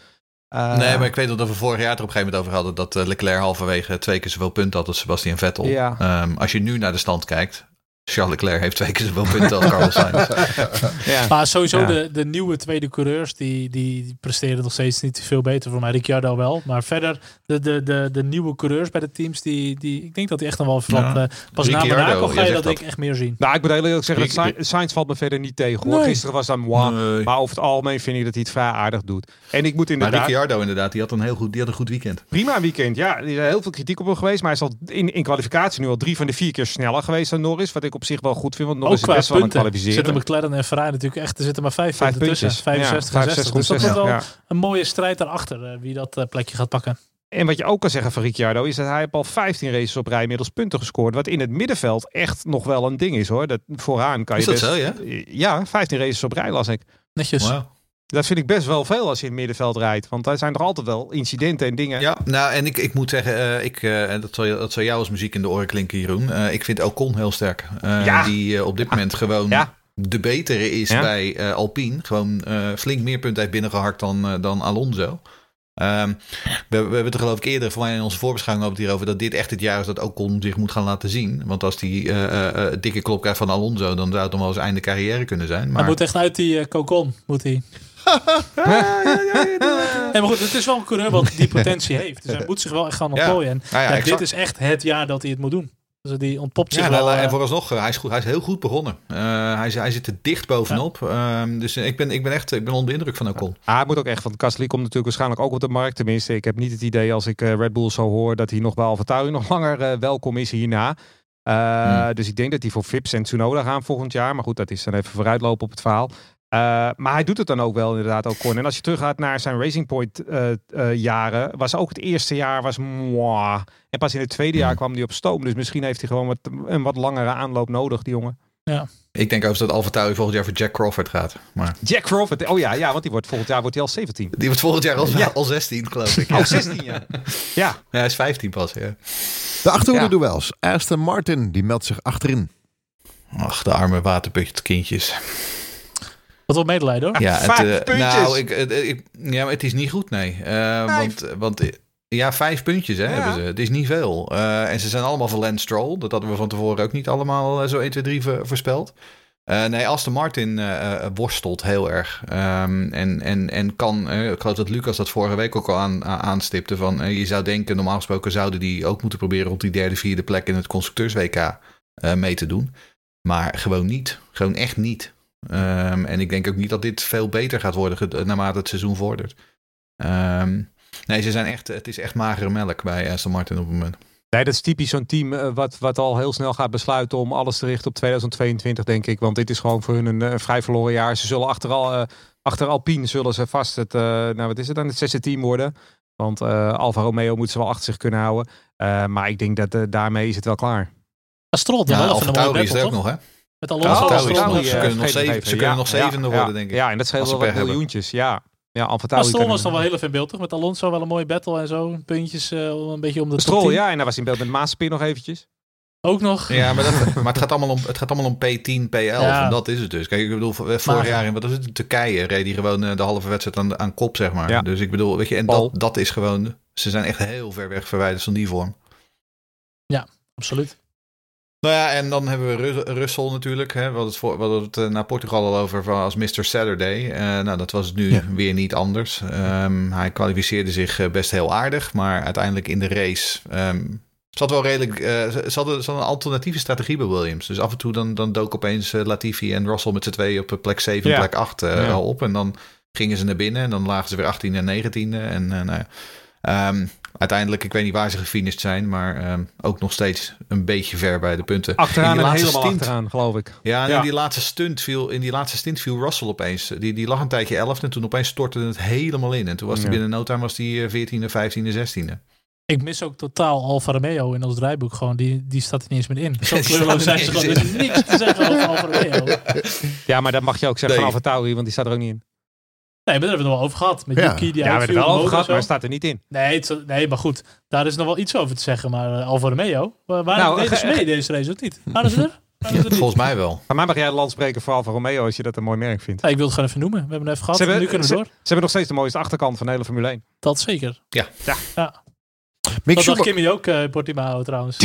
Uh, nee, maar ik weet dat we vorig jaar er op een gegeven moment over hadden... dat uh, Leclerc halverwege twee keer zoveel punten had als Sebastian Vettel. Ja. Um, als je nu naar de stand kijkt... Charles Leclerc heeft twee keer zoveel punten als Carlos Sainz. ja. Maar sowieso ja. de, de nieuwe tweede coureurs, die, die presteren nog steeds niet veel beter. Voor mij Ricciardo wel. Maar verder, de, de, de, de nieuwe coureurs bij de teams, die, die, ik denk dat die echt nog wel wat... Ja. Uh, pas Ricciardo, na Monaco ga je dat, dat ik echt meer zien. Nou, ik moet heel eerlijk zeggen, dat Sainz, Sainz valt me verder niet tegen. Hoor. Nee. Gisteren was dan moi. Nee. Maar over het algemeen vind ik dat hij het vrij aardig doet. En ik moet inderdaad... Maar Ricciardo inderdaad, die had een heel goed, die had een goed weekend. Prima weekend, ja. Er is heel veel kritiek op hem geweest. Maar hij is al in, in kwalificatie nu al drie van de vier keer sneller geweest dan Norris. Wat ik op zich wel goed vind. Want ook is best wel een kwalificeren. Zitten McLaren en Ferrari natuurlijk echt. Er zitten maar vijf, vijf punten tussen. 65 ja, en 60. Dus dat is wel een mooie strijd daarachter. Uh, wie dat uh, plekje gaat pakken. En wat je ook kan zeggen van Ricciardo is dat hij heeft al 15 races op rij middels punten gescoord. Wat in het middenveld echt nog wel een ding is hoor. Dat, vooraan kan Is je dat best... zo, ja? Ja, 15 races op rij las ik. Netjes. Dat vind ik best wel veel als je in het middenveld rijdt. Want daar zijn er altijd wel incidenten en dingen. Ja, nou en ik, ik moet zeggen, eh, ik, eh, en dat, zal, je- dat zal jou als muziek in de oren klinken, Jeroen. Eh, ik vind Ocon heel sterk. Eh, Ja. Die eh, op dit moment gewoon Ja. de betere is Ja. bij eh, Alpine. Gewoon eh, flink meer punten heeft binnengeharkt dan, eh, dan Alonso. Ehm, we, we hebben het er geloof ik eerder voor mij in onze voorbeschouwing over hierover dat dit echt het jaar is dat Ocon zich moet gaan laten zien. Want als die eh, eh, eh, dikke klop krijgt van Alonso, dan zou het dan wel eens einde carrière kunnen zijn. Hij Maar moet echt uit die eh, kokon, moet hij. Nee, maar goed, het is wel een coureur wat die potentie heeft. Dus hij moet zich wel echt gaan ontplooien. En Nou ja, ja, exact. dit is echt het jaar dat hij het moet doen. Dus die ontpopt zich Ja, wel. nou, eh, en vooralsnog, eh, hij is, goed, hij is heel goed begonnen. Eh, hij, hij zit er dicht bovenop. Ehm, dus eh, ik ben, ik ben echt ik ben onder de indruk van Ocon. Ah, het moet ook echt, want Gasly komt natuurlijk waarschijnlijk ook op de markt. Tenminste, ik heb niet het idee als ik eh, Red Bull zo hoor dat hij nog bij AlphaTauri nog langer eh, welkom is hierna. Eh, Hmm. Dus ik denk dat hij voor Vips en Tsunoda gaan volgend jaar. Maar goed, dat is dan even vooruitlopen op het verhaal. Eh, maar hij doet het dan ook wel inderdaad ook Con. En als je teruggaat naar zijn Racing Point eh, eh, jaren, was ook het eerste jaar was moi. En pas in het tweede jaar Hmm. kwam hij op stoom. Dus misschien heeft hij gewoon wat, een wat langere aanloop nodig, die jongen. Ik denk overigens dat Alfa Tauri volgend jaar voor Jack Crawford gaat. Maar Jack Crawford, oh ja, ja want die wordt volgend jaar wordt hij al 17. die wordt volgend jaar al, Ja. al 16, geloof ik. Oh, 16 ja. Ja, Ja, hij is 15 pas. Ja. De achterhoede Ja. duels. Aston Martin, die meldt zich achterin. Ach, de arme waterputkindjes. Wat wel medelijden hoor. Ja, het, Vijf eh, puntjes. nou, ik, het- ik, ja, maar het is niet goed, nee. Eh, want, want eh, ja, vijf puntjes hè, Ja. hebben ze. Het is niet veel. Eh, en ze zijn allemaal van Lance Stroll. Dat hadden we van tevoren ook niet allemaal eh, zo 1, 2, 3 ver- voorspeld. Eh, nee, Aston Martin eh, eh, worstelt heel erg. Ehm, en, en, en kan, eh, ik geloof dat Lucas dat vorige week ook al aan, aan- aanstipte. Van, eh, je zou denken, normaal gesproken zouden die ook moeten proberen op die derde, vierde plek in het constructeurs-WK eh, mee te doen. Maar gewoon niet. Gewoon echt niet. Ehm, en ik denk ook niet dat dit veel beter gaat worden naarmate het seizoen vordert. Ehm, nee, ze zijn echt, het is echt magere melk bij Aston Martin op het moment. Nee, dat is typisch zo'n team eh, wat, wat al heel snel gaat besluiten om alles te richten op 2022, denk ik. Want dit is gewoon voor hun een, eh, vrij verloren jaar. Ze zullen achter, al, eh, achter Alpine zullen ze vast het, eh, nou wat is het dan, het zesde team worden. Want eh Alfa Romeo moeten ze wel achter zich kunnen houden. Eh, maar ik denk dat daarmee is het wel klaar. Astrol, dan Ja, Alfa Tauri is er ook nog, hè? Met Ja, Alonso ze kunnen nog zeven- even. ze kunnen nog zevende worden, ja, denk ik. Ja, en dat ze wel wat miljoentjes. Ja, ja Alfa Stroll was dan wel heel even in beeld, toch? Met Alonso wel een mooie battle en zo. Puntjes eh, een beetje om de top Stroll, 10. ja. En daar was hij in beeld met Maaspin nog eventjes. Ook nog. Ja, maar, dat, maar het, gaat allemaal om, het gaat allemaal om P10, P11. Ja. En dat is het dus. Kijk, ik bedoel, vorig Maar- jaar in wat is het, in Turkije reed hij gewoon eh, de halve wedstrijd aan, aan kop, zeg maar. Ja. Dus ik bedoel, weet je, en dat, dat is gewoon, ze zijn echt heel ver weg verwijderd van die vorm. Absoluut. Nou ja, en dan hebben we Ru- Russell natuurlijk. Hè. We hadden het, voor, we hadden het eh, naar Portugal al over van als Mr. Saturday. Eh, nou, dat was nu Ja. weer niet anders. Ehm, hij kwalificeerde zich eh, best heel aardig. Maar uiteindelijk in de race ehm, zat wel redelijk... eh, ze, hadden, ze hadden een alternatieve strategie bij Williams. Dus af en toe dan, dan dook opeens Latifi en Russell met z'n tweeën op plek 7 en Ja. plek 8 eh, Ja. al op. En dan gingen ze naar binnen en dan lagen ze weer 18 en 19e. En eh, nou ja. Uiteindelijk, ik weet niet waar ze gefinished zijn, maar ehm, ook nog steeds een beetje ver bij de punten. Achteraan en helemaal stint- achteraan, geloof ik. Ja, en Ja. In, die laatste stunt viel, in die laatste stint viel Russell opeens. Die, die lag een tijdje 11 en toen opeens stortte het helemaal in. En toen was hij Ja. binnen no time was die eh, 14e, 15e, 16e. Ik mis ook totaal Alfa Romeo in ons draaiboek. Gewoon, die, die staat er niet eens meer in. Zo kleurloos zijn ze niet gewoon. Er is niks te zeggen over Alfa Romeo. Ja, maar dat mag je ook zeggen Nee. van Alfa Tauri, want die staat er ook niet in. Nee, maar daar hebben we het nog wel over gehad. Met Ja. Yuki, die Ja, we hebben het wel over gehad, maar hij staat er niet in. Nee, het- nee, maar goed. Daar is nog wel iets over te zeggen. Maar uh, Alfa Romeo, waar waar Nou, deden ge- ze mee deze race of niet? Waren ze er? Waren ze niet? Volgens mij wel. Maar mij mag jij het land spreken voor Alfa Romeo als je dat een mooi merk vindt. Ja, ik wil het gewoon even noemen. We hebben het even gehad. Ze hebben- nu kunnen we ze- door. Ze hebben nog steeds de mooiste achterkant van de hele Formule 1. Dat zeker. Ja. Ja. ja. Mick Dat dacht Schumacher, Kimmy ook uh, in Portimao trouwens.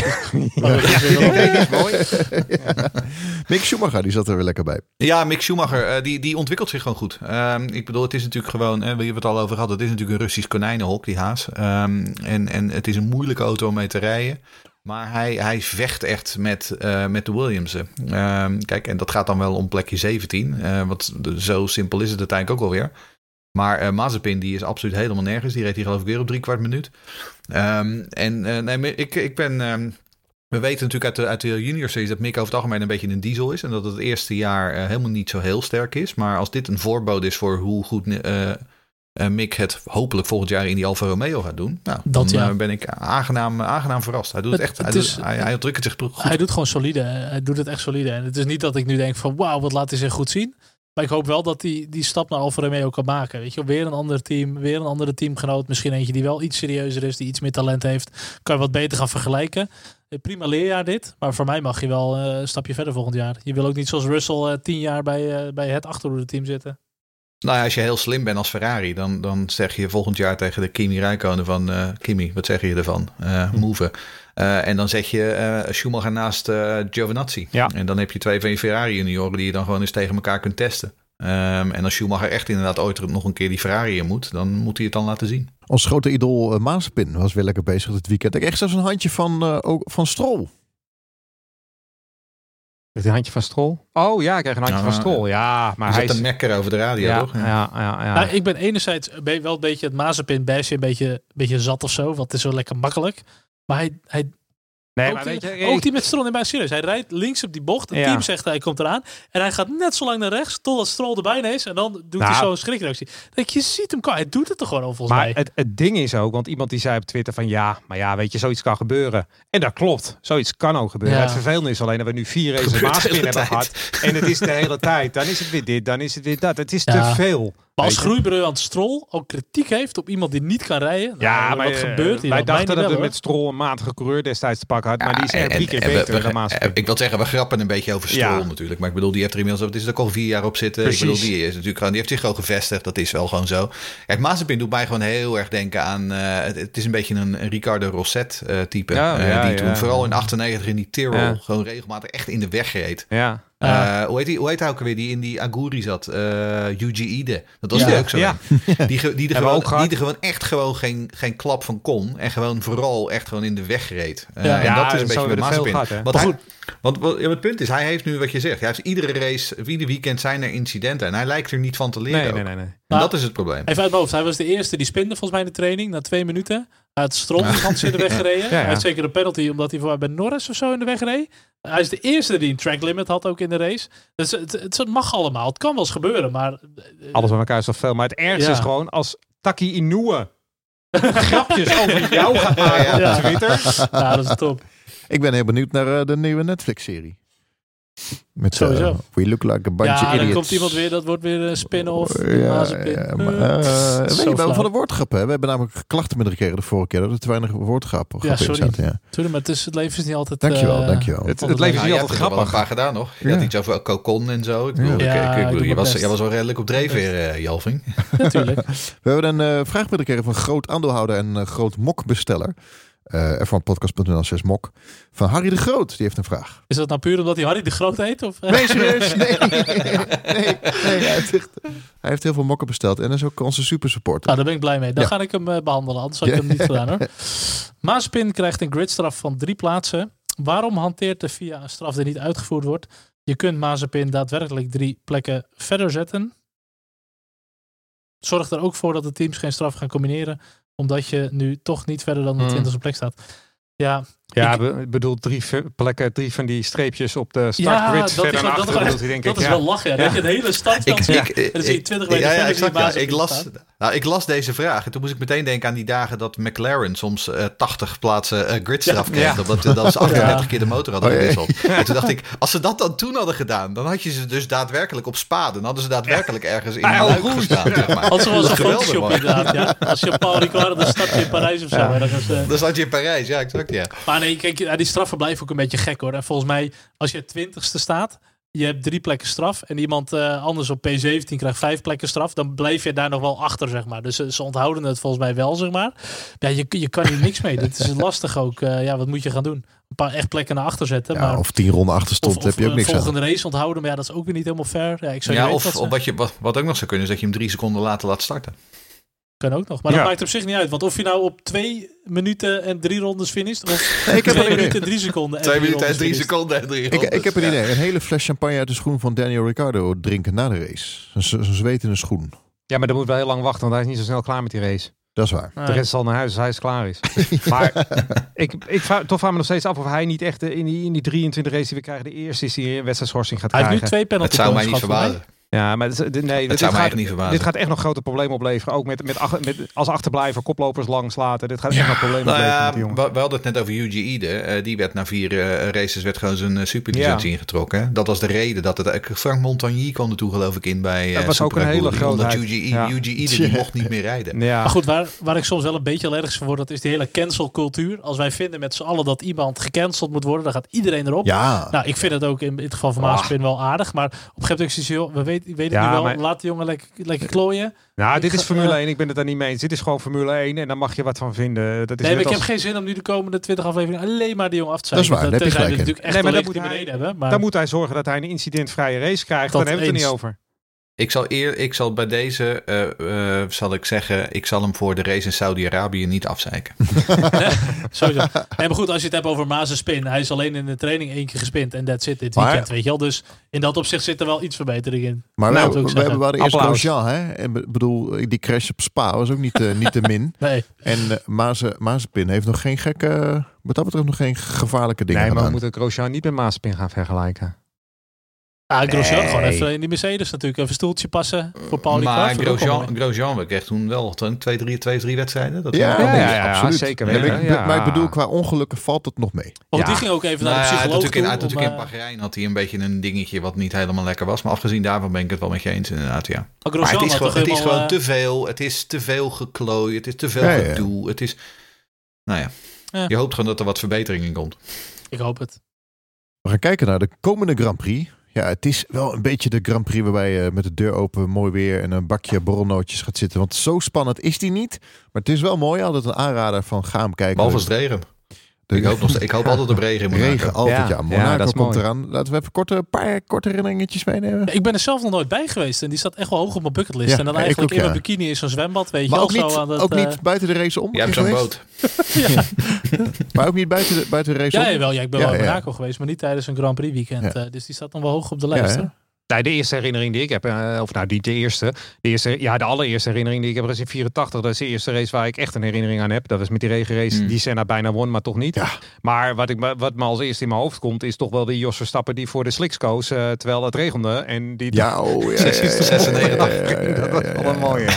Mick Schumacher, die zat er weer lekker bij. Ja, Mick Schumacher, eh, die, die ontwikkelt zich gewoon goed. Ehm, ik bedoel, het is natuurlijk gewoon, hè, we hebben het al over gehad, het is natuurlijk een Russisch konijnenhok, die haas. Ehm, en, en het is een moeilijke auto om mee te rijden. Maar hij, hij vecht echt met, eh, met de Williamsen. Ehm, kijk, en dat gaat dan wel om plekje 17. eh, want zo simpel is het uiteindelijk ook alweer. Maar eh Mazepin, die is absoluut helemaal nergens. Die reed hier geloof ik weer op drie kwart minuut. Ehm, en eh, nee, ik, ik ben... ehm, we weten natuurlijk uit de, uit de junior series dat Mick over het algemeen een beetje een diesel is. En dat het het eerste jaar eh, helemaal niet zo heel sterk is. Maar als dit een voorbode is voor hoe goed eh, Mick het hopelijk volgend jaar in die Alfa Romeo gaat doen. Nou, Dat dan ja. ben ik aangenaam, aangenaam verrast. Hij doet het, Het- echt. Hij, het doet, hij, hij ontwikkelt zich goed. Hij doet gewoon solide. Hij doet het echt solide. En het is niet dat ik nu denk van wauw, wat laat hij zich goed zien. Maar ik hoop wel dat hij die stap naar Alfa Romeo kan maken. Weet je, weer een ander team, weer een andere teamgenoot. Misschien eentje die wel iets serieuzer is, die iets meer talent heeft. Kan je wat beter gaan vergelijken. Eh, Prima leerjaar dit. Maar voor mij mag je wel eh, een stapje verder volgend jaar. Je wil ook niet zoals Russell eh, tien jaar bij, bij het achterhoede team zitten. Nou ja, als je heel slim bent als Ferrari, dan, dan zeg je volgend jaar tegen de Kimi Räikkönen van... eh, Kimi, wat zeg je ervan? Eh Hm. move. Eh, en dan zet je Schumacher naast Giovinazzi. Ja. En dan heb je twee van je Ferrari junioren die je dan gewoon eens tegen elkaar kunt testen. Ehm, en als Schumacher echt inderdaad ooit nog een keer die Ferrari in moet, dan moet hij het dan laten zien. Ons grote idool uh, Mazepin was weer lekker bezig dit weekend. Ik kreeg zelfs een handje van, ook van Stroll. Een handje van Strol? Oh ja, ik krijg een handje Ja, van Strol. Ja, maar hij is... een mekker over de radio, ja, toch? ja, ja, ja. Nou, ik ben enerzijds be- wel een beetje het Mazepin basje een beetje, een beetje zat of zo. Want het is zo lekker makkelijk. Maar hij, hij nee, ook, maar die, weet je, ook die met Stroll in bij serieus. Hij rijdt links op die bocht. Het Ja. team zegt hij komt eraan. En hij gaat net zo lang naar rechts totdat Stroll erbij is. En dan doet hij Nou. zo'n schrikreactie. Denk je, ziet hem. Hij doet het toch gewoon al volgens Maar mij. het, het ding is ook, want iemand die zei op Twitter van ja, maar ja, weet je, zoiets kan gebeuren. En dat klopt, zoiets kan ook gebeuren. Ja. Het vervelende is alleen dat we nu vier races Maaspin hebben gehad. En het is de hele tijd. Dan is het weer dit, dan is het weer dat. Het is Ja. te veel. Maar als groeibriljant Stroll ook kritiek heeft op iemand die niet kan rijden. Ja, nou, maar wat eh, gebeurt hier? wij dan? Dachten dat we met Strol een matige coureur destijds te pakken hadden. maar die is Ja, echt drie keer en beter we- dan Maaspin. Ik wil zeggen, we grappen een beetje over Stroll Ja. natuurlijk. Maar ik bedoel, die heeft er inmiddels het is er ook al vier jaar op zitten. Precies. Ik bedoel, die, is natuurlijk gewoon, die heeft zich gewoon gevestigd. Dat is wel gewoon zo. Kijk, Mazepin doet mij gewoon heel erg denken aan... eh, het, het is een beetje een, een Ricardo Rosset eh, type. Ja, eh, ja, die ja. toen vooral in 98 in die Ja. gewoon regelmatig echt in de weg reed. Ja. Ja. Eh, hoe, heet die, hoe heet hij ook alweer die in die Aguri zat? Eh Yuji Ide. Dat was Ja. die ook zo. Ja. Die, die, er Hebben gewoon, ook die er gewoon echt gewoon geen, geen klap van kon. En gewoon vooral echt gewoon in de weg reed. Eh, Ja. en Ja, dat is een beetje met Mazepin. hij- goed. want wat- ja, het punt is, hij heeft nu wat je zegt. Hij heeft iedere race, ieder weekend zijn er incidenten. En hij lijkt er niet van te leren. Nee, ook. nee, nee. nee. En dat is het probleem. Even uit mijn hoofd. Hij was de eerste die spinde volgens mij in de training. Na twee minuten. Hij had Stroll die kant in de weg gereden. ja. Hij had zeker een penalty omdat hij voor bij Norris of zo in de weg reed. Hij is de eerste die een track limit had ook in de race. Dus het, het, het mag allemaal. Het kan wel eens gebeuren. Maar eh, Alles bij elkaar is toch veel. Maar het ergste Ja. is gewoon als Taki Inoue grapjes over jou gaat maken Ja. op Twitter. ja, dat is top. Ik ben heel benieuwd naar eh, de nieuwe Netflix-serie. Met zo. Sowieso. We look like a bunch Ja, of dan idiots. komt iemand weer. Dat wordt weer een spin-off. Ja, Mazepin. ja, maar, Eh, eh, weet je, wel, van de woordgrappen. hè. We hebben namelijk klachten met gekregen de vorige keer. Dat er te weinig woordgrappen Ja, grappen in sorry. zaten. Ja. Sorry, maar het, is, het leven is niet altijd... Dankjewel, eh, dankjewel. Het, het het leven is niet altijd een grappig. paar gedaan nog. Je Ja. had iets over Cocon en zo. Ik bedoel, Ja. ik- ik- Ja, je, was, je was wel redelijk op dreef weer, eh, Jalving. Natuurlijk. We hebben een eh, vraag gekregen van groot aandeelhouder en eh, groot mokbesteller. Eh van podcast.nl 6 mok. Van Harry de Groot. Die heeft een vraag. Is dat nou puur omdat hij Harry de Groot heet? Of, eh? Nee, serieus? Nee. nee, nee. Hij heeft, echt- hij heeft heel veel mokken besteld. En is ook onze super supporter. Nou, daar ben ik blij mee. Dan Ja. ga ik hem eh, behandelen. Anders had ik Ja. hem niet gedaan hoor. Maaspin krijgt een gridstraf van drie plaatsen. Waarom hanteert de VIA een straf die niet uitgevoerd wordt? Je kunt Mazepin daadwerkelijk drie plekken verder zetten. Zorg er ook voor dat de teams geen straf gaan combineren. Omdat je nu toch niet verder dan de Hmm. 20e plek staat. Ja, Ja, Ik- be- ik bedoel drie plekken, drie van die streepjes op de Ja, startgrid dat is verder wel- naar dat achteren. is- bedoelt hij, denk dat ik. is ja. wel lachen. Ja. Ja. Dat je het hele startveld Ik, ziet. ik, En dan zie je 20 meter ja, ja, verder ik, ja, ik, las, nou, ik las deze vraag en toen moest ik meteen denken aan die dagen dat McLaren soms eh 80 plaatsen eh, gridstraf Ja. kreeg. Ja. Omdat dat ze 38 Ja. keer de motor hadden Oh, gewisseld. En toen dacht ik, als ze dat dan toen hadden gedaan, dan had je ze dus daadwerkelijk op spa. Dan hadden ze daadwerkelijk ergens in Ja, een luik gestaan. Zeg maar. Als er was een Photoshop inderdaad. Ja. Als je Paul Ricard, dan start je in Parijs of zo. Ja. Dan zat je in Parijs, ja, exact, ja. Maar nee, kijk, die straffen blijven ook een beetje gek hoor. En volgens mij, als je twintigste staat, je hebt drie plekken straf. En iemand eh, anders op P17 krijgt vijf plekken straf. Dan blijf je daar nog wel achter, zeg maar. Dus eh, ze onthouden het volgens mij wel, zeg maar. Ja, je, je kan hier niks mee. Dit is lastig ook. Eh, ja, wat moet je gaan doen? Een paar echt plekken naar achter zetten. Ja, maar, of tien ronden achterstond, of, heb je ook niks aan. volgende race onthouden. Maar ja, dat is ook weer niet helemaal fair. Ja, ik zou Ja, of, of wat, je, wat, wat ook nog zou kunnen, is dat je hem drie seconden later laat starten. Kan ook nog. Maar dat Ja. maakt op zich niet uit. Want of je nou op twee minuten en drie rondes finisht. Of Nee, ik heb twee een idee. minuten en drie seconden. en Twee drie minuten en rondes drie finisht. seconden en drie rondes. ik heb een Ja. idee. Een hele fles champagne uit de schoen van Daniel Ricciardo drinken na de race. Een, zwetende schoen. Ja, maar dan moet wel heel lang wachten, want hij is niet zo snel klaar met die race. Dat is waar. De rest is al naar huis als hij is klaar is. maar ik, ik vraag, toch vraag me nog steeds af of hij niet echt eh, in die, in die 23 races die we krijgen, de eerste is die een wedstrijdschorsing gaat Hij heeft nu krijgen. twee penalty Het zou mij points niet verbazen. Ja, maar is- nee, dit, gaat, niet verbazen. dit gaat echt nog grote problemen opleveren. Ook met, met, ach- met als achterblijver koplopers langs laten. Dit gaat echt nog problemen Nou opleveren ja, met die jongen. we, we hadden het net over Yuji Ide. Eh, die werd na vier eh, races werd gewoon zijn uh, superlicentie ingetrokken. hè. Dat was de reden dat het... Frank Montagny kwam er toen geloof ik in bij eh Dat was ook een hele. Yuji. Yuji Ide die mocht niet meer rijden. Ja. Maar goed, waar, waar ik soms wel een beetje allergisch voor word, dat is die hele cancelcultuur. Als wij vinden met z'n allen dat iemand gecanceld moet worden, dan gaat iedereen erop. Ja. Nou, ik vind het ook in, in het geval van Maaspin wel aardig. Maar op een gegeven moment we weten, ik weet het Ja, nu wel, maar- laat die jongen lekker, lekker klooien. Nou, Ik dit is Formule ja. 1. Ik ben het daar niet mee eens. Dit is gewoon Formule 1 en daar mag je wat van vinden. Dat is Nee, ik heb geen zin om nu de komende 20 afleveringen alleen maar die jongen af te Dat is zijn. waar, heb je gelijk in. natuurlijk echt Nee, maar dan moet hij- hebben. Maar Dan moet hij zorgen dat hij een incidentvrije race krijgt. Dat Dan hebben we het er niet over. Ik zal, eer, ik zal bij deze, eh, eh, zal ik zeggen, ik zal hem voor de race in Saudi-Arabië niet afzeiken. Sowieso. Nee, maar goed, als je het hebt over Maas spin. Hij is alleen in de training één keer gespind. En that's it dit Maar- weekend, weet je wel. Dus in dat opzicht zit er wel iets verbetering in. Maar Nou, we, dat we, ik we, zeggen. waren eerst. Grosjean, hè? En be- bedoel, die crash op Spa was ook niet, eh, niet te min. Nee. En uh, Maze, Mazepin heeft nog geen gekke, wat dat betreft nog geen gevaarlijke dingen Nee, maar we gedaan. moeten Grosjean niet met Maaspin gaan vergelijken. Ah, Grosjean Nee. gewoon even in die Mercedes natuurlijk. Even een stoeltje passen voor Paul maar Grosjean, Grosjean we kregen toen wel twee, twee, drie, twee, drie wedstrijden. Dat Ja, ja, ja, ja, absoluut. zeker Ja, ik, ja. maar ik bedoel, qua ongelukken valt het nog mee. Want Ja. die ging ook even Nou naar de ja, hij had psycholoog natuurlijk toe. natuurlijk in eh, Bahrein had hij een beetje een dingetje wat niet helemaal lekker was. Maar afgezien daarvan ben ik het wel met je eens inderdaad, ja. maar Maar Grosjean het is, had gewoon, het is gewoon eh, te veel. Het is te veel geklooi. Het is te veel Ja, ja. gedoe. Het is... Nou ja. Ja. Je hoopt gewoon dat er wat verbetering in komt. Ik hoop het. We gaan kijken naar de komende Grand Prix. Ja, het is wel een beetje de Grand Prix waarbij je met de deur open, mooi weer en een bakje borrelnootjes gaat zitten. Want zo spannend is die niet. Maar het is wel mooi, altijd een aanrader van ga hem kijken. Behalve het regen. De- Ik hoop, nog, ik hoop altijd op regen in. Regen, altijd ja. Ja, Monaco ja, komt mooi. eraan. Laten we even korte, een paar korte herinneringetjes meenemen. Ja, Ik ben er zelf nog nooit bij geweest. En die staat echt wel hoog op mijn bucketlist. Ja, en dan eigenlijk ook, in mijn ja. bikini is zo'n zwembad. Weet je Maar wel, ook niet, zo aan dat, ook niet buiten de race om. Je hebt zo'n boot. Maar ook niet buiten de, buiten de race Ja, om. jawel, ja, ik ben Ja, wel in ja. Monaco geweest, maar niet tijdens een Grand Prix weekend. Ja. eh, dus die staat nog wel hoog op de lijst. De eerste herinnering die ik heb, eh, of nou niet de eerste, de eerste, ja, de allereerste herinnering die ik heb is in 84. Dat is de eerste race waar ik echt een herinnering aan heb. Dat was met die regenrace Hmm. die Senna bijna won, maar toch niet. Ja. Maar wat, ik, me- wat me als eerste in mijn hoofd komt, is toch wel die Jos Verstappen die voor de slicks koos, eh, terwijl het regende. En die Ja, oh, ja, ja, ja, ja, 96. ja, ja, ja, dat was wel een ja. mooie.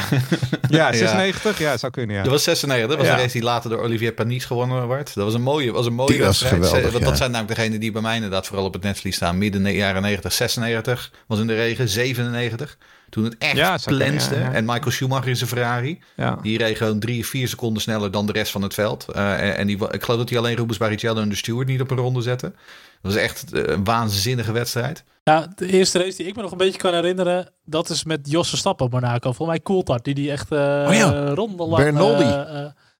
Ja, 96? Ja, zou kunnen, ja. Dat was 96. Dat was Ja. de race die later door Olivier Panis gewonnen werd. Dat was een mooie, was een mooie Die was geweldig, Want ja. dat zijn namelijk degenen die bij mij inderdaad vooral op het netvlies staan. Midden jaren 90, 96 was in de regen, 97. Toen het echt Ja, plenste. ja, ja. En Michael Schumacher in zijn Ferrari. ja. Die reed gewoon drie, vier seconden sneller dan de rest van het veld. Eh, en en die, ik geloof dat hij alleen Rubens Barrichello en de Stewart niet op een ronde zette. Dat was echt eh, een waanzinnige wedstrijd. Ja, de eerste race die ik me nog een beetje kan herinneren, dat is met Jos Verstappen op Monaco. Volgens mij Coulthard, die die echt eh Oh ja. rondenlang... Bernoldi.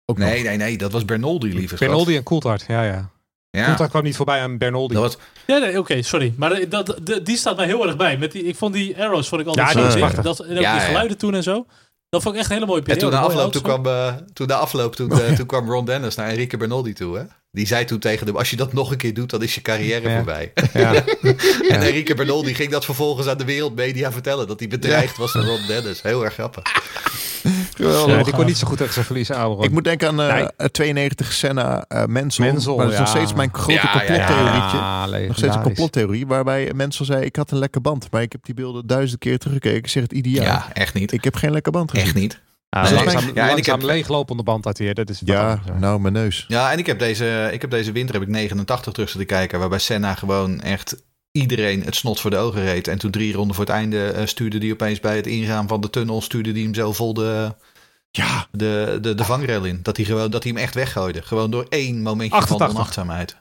Ook nog. Nee, nee, nee. Dat was Bernoldi, lieve schat. Bernoldi en Coulthard, ja, ja. Ja, Coulthard kwam niet voorbij aan Bernoldi. dat was, ja, nee, oké, sorry. Maar dat, de- die staat mij heel erg bij. Met die, ik vond die arrows vond ik altijd Ja, zo die prachtig. Dat, en ook Ja, die ja. geluiden toen en zo. Dat vond ik echt een hele mooie En periode. toen de afloop, toen kwam, eh, toen de afloop, toen, eh, toen kwam Ron Dennis naar Enrique Bernoldi toe. Hè? Die zei toen tegen hem, als je dat nog een keer doet, dan is je carrière Ja. voorbij. Ja. En Enrique Bernoldi ging dat vervolgens aan de wereldmedia vertellen. Dat hij bedreigd was door Ron Dennis. Heel erg grappig. Geweldig. Ja, die kon niet zo goed tegen zijn Ron. Ik moet denken aan eh, Nee. eh, 92 Senna eh Mensel. Mensel, maar dat is nog steeds mijn grote Ja, complottheorietje. Ja, Nog steeds een complottheorie waarbij Mensel zei ik had een lekke band. Maar ik heb die beelden duizend keer teruggekeken. Ik zeg het ieder Ja, echt niet. Ik heb geen lekke band gezien. Echt niet. Nee. langzaam, Ja, en ik heb- leeglopende band had hij. Dat is wat Ja, anders, nou mijn neus. Ja, en ik heb deze, ik heb deze winter heb ik 89 terug zitten kijken. Waarbij Senna gewoon echt iedereen het snot voor de ogen reed. En toen drie ronden voor het einde eh, stuurde die opeens bij het ingaan van de tunnel... stuurde die hem zo vol de, Ja, de, de, de vangrail in. Dat hij, gewoon, dat hij hem echt weggooide. Gewoon door één momentje 88. van onachtzaamheid.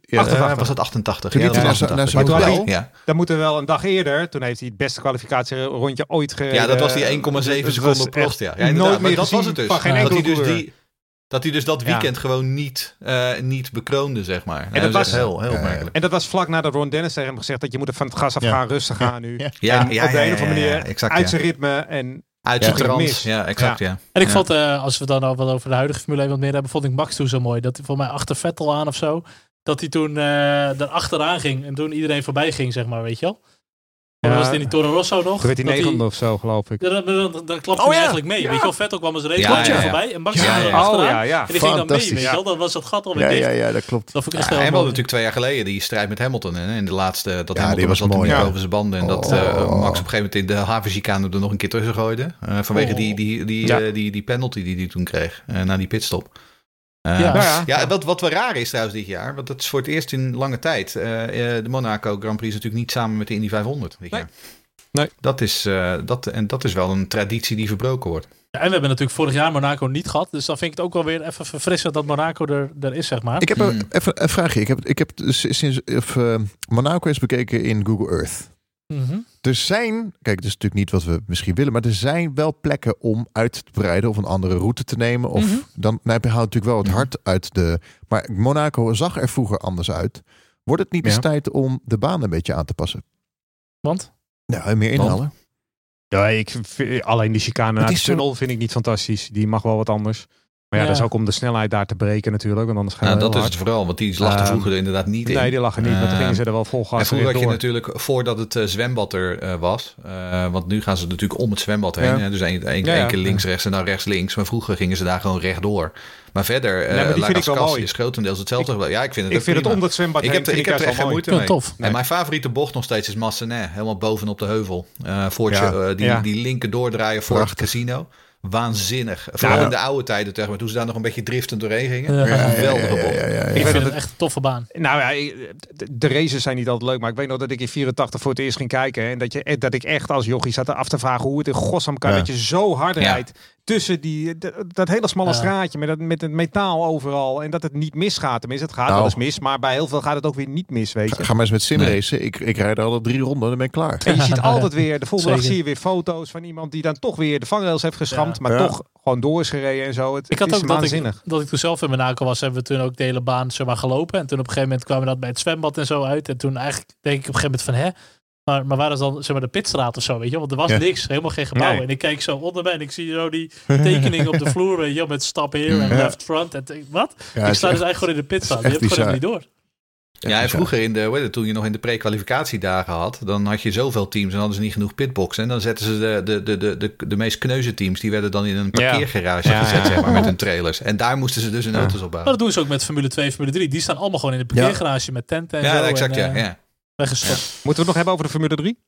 Ja, 88. Eh, was het 88? Toen ja, dat hij was naar zijn- naar 88. zijn Maar toen hotel. had Ja, Dan moeten we wel een dag eerder. Toen heeft hij het beste kwalificatierondje ooit gereden. ja, dat was die 1,7 Het was seconden Prost. Ja, ja nooit Maar meer dat gezien was het dus. van geen Ja, dat, hij dus die, dat hij dus dat Ja. weekend gewoon niet, eh, niet bekroonde, zeg maar. En dat dat was- heel, heel Ja, ja. merkelijk. En dat was vlak nadat Ron Dennis tegen hem gezegd dat je moet er van het gas af Ja. gaan, rustig gaan nu. Ja. Ja, en ja, op de ja, een of andere ja, ja, manier exact, uit ja. zijn ritme. En Uit Ja. zijn trance. Mis. Ja, exact, ja. En ik Ja. vond, eh, als we dan al wat over de huidige Formule 1 wat meer hebben, vond ik Max toen zo mooi. Dat hij voor mij achter Vettel aan of zo. Dat hij toen eh er achteraan ging en toen iedereen voorbij ging, zeg maar, weet je wel. Dan Ja. was het in die Toro Rosso nog. Toen werd hij dat negende of zo, geloof ik. Dan, dan, dan, dan klapte Oh, hij ja. eigenlijk mee. Weet je wel, Vettel kwam als race Ja, ja, ja. voorbij en Max Ja, ja. Oh ja, ja. En die ging dan mee, weet je wel. Dan was dat gat alweer Ja, dicht. ja, ja, dat klopt. Dat vond ik echt Ja, heel en we mooi. hadden natuurlijk twee jaar geleden die strijd met Hamilton. Hè, in de laatste, dat die Hamilton was wat mooi, over zijn banden. En dat Oh. eh, Max op een gegeven moment in de havenchicane er nog een keer tussen gooide. eh, vanwege Oh. die, die, die, Ja. eh, die, die penalty die hij toen kreeg eh, na die pitstop. Eh, Ja. ja, Ja, wat, wat wel raar is trouwens dit jaar, want dat is voor het eerst in lange tijd. eh, eh, de Monaco Grand Prix is natuurlijk niet samen met de Indy 500 dit Nee. jaar. Nee. Dat is, eh, dat, en dat is wel een traditie die verbroken wordt. Ja, en we hebben natuurlijk vorig jaar Monaco niet gehad. Dus dan vind ik het ook wel weer even verfrissend dat Monaco er, er is, zeg maar. Ik heb Hmm. een, even een vraagje. Ik heb, ik heb dus sinds of, Monaco is bekeken in Google Earth. Mhm. Er zijn, kijk, het is natuurlijk niet wat we misschien willen, maar er zijn wel plekken om uit te breiden of een andere route te nemen. Of Mhm. dan nou, haalt natuurlijk wel het Mhm. hart uit de. Maar Monaco zag er vroeger anders uit. Wordt het niet eens Ja. tijd om de baan een beetje aan te passen? Want? Ja, meer inhalen. Ja, ik vind- alleen die chicane naar de zo- tunnel vind ik niet fantastisch. Die mag wel wat anders. Maar ja, Ja. dat is ook om de snelheid daar te breken natuurlijk. Want anders gaat Nou, dat is het vooral, want die lag er Ehm, vroeger inderdaad niet in. Nee, die lag er niet. Want toen Ehm, gingen ze er wel vol gas En vroeger had je natuurlijk, voordat het eh, zwembad er eh, was, eh, want nu gaan ze natuurlijk om het zwembad heen. Ja. Hè? Dus één één- Ja, ja. één keer links, rechts en dan rechts, links. Maar vroeger gingen ze daar gewoon rechtdoor. Maar verder, eh maar die La vind ik wel Cascas mooi. is grotendeels hetzelfde. ja, ik vind het Ik vind het om dat zwembad Ik heen heb, er- ik heb er echt geen moeite mee. tof. En mijn favoriete bocht nog steeds is Massenet. Helemaal bovenop de heuvel. Die, die linker doordraaien voor het casino. Waanzinnig. Vooral Ja. in de oude tijden, zeg maar, toen ze daar nog een beetje driftend doorheen gingen. Ja. Een geweldige ja, bocht. Ik weet vind dat het echt een toffe baan. Nou ja, de- races zijn niet altijd leuk. Maar ik weet nog dat ik in 84 voor het eerst ging kijken. En dat, je, eh, dat ik echt als jochie zat af te vragen hoe het in godsnaam kan. Ja. Dat je zo hard Ja. rijdt tussen die, dat hele smalle Ja. straatje met, dat, met het metaal overal. En dat het niet misgaat. Tenminste, het gaat Nou. wel eens mis. Maar bij heel veel gaat het ook weer niet mis, weet je. Ga, ga maar eens met sim Nee. racen. Ik, ik rijd alle drie ronden, dan ben ik klaar. En je ziet altijd weer, de volgende dag zie je weer foto's van iemand die dan toch weer de vangrails heeft geschramd. Ja. Maar Ja. toch gewoon door is gereden en zo. Het, Ik het had is ook dat waanzinnig. ik, dat ik toen zelf in Monaco was, hebben we toen ook de hele baan zeg maar, gelopen. En toen op een gegeven moment kwamen we dat bij het zwembad en zo uit. En toen eigenlijk denk ik op een gegeven moment van, hè? Maar, maar waar is dan zeg maar, de pitstraat of zo, weet je? Want er was Ja. niks, helemaal geen gebouw. Nee. En ik kijk zo onder mij en ik zie zo die tekening op de vloer, weet je met stap here en Ja. left front. En wat? Ja, ik sta dus eigenlijk gewoon in de pitstraat. is Die echt heb ik gewoon niet door. Ja, en vroeger in de, toen je nog in de pre-kwalificatiedagen had, dan had je zoveel teams en hadden ze niet genoeg pitboxen. En dan zetten ze de, de, de, de, de, de meest kneuze teams, die werden dan in een parkeergarage Ja, gezet, ja. zeg maar, met hun trailers. En daar moesten ze dus hun auto's op Maar bouwen. dat doen ze ook met Formule 2 Formule 3. Die staan allemaal gewoon in de parkeergarage met tenten en Ja, zo. exact, en, ja. eh, ja. Weggestopt. Moeten we het nog hebben over de Formule 3?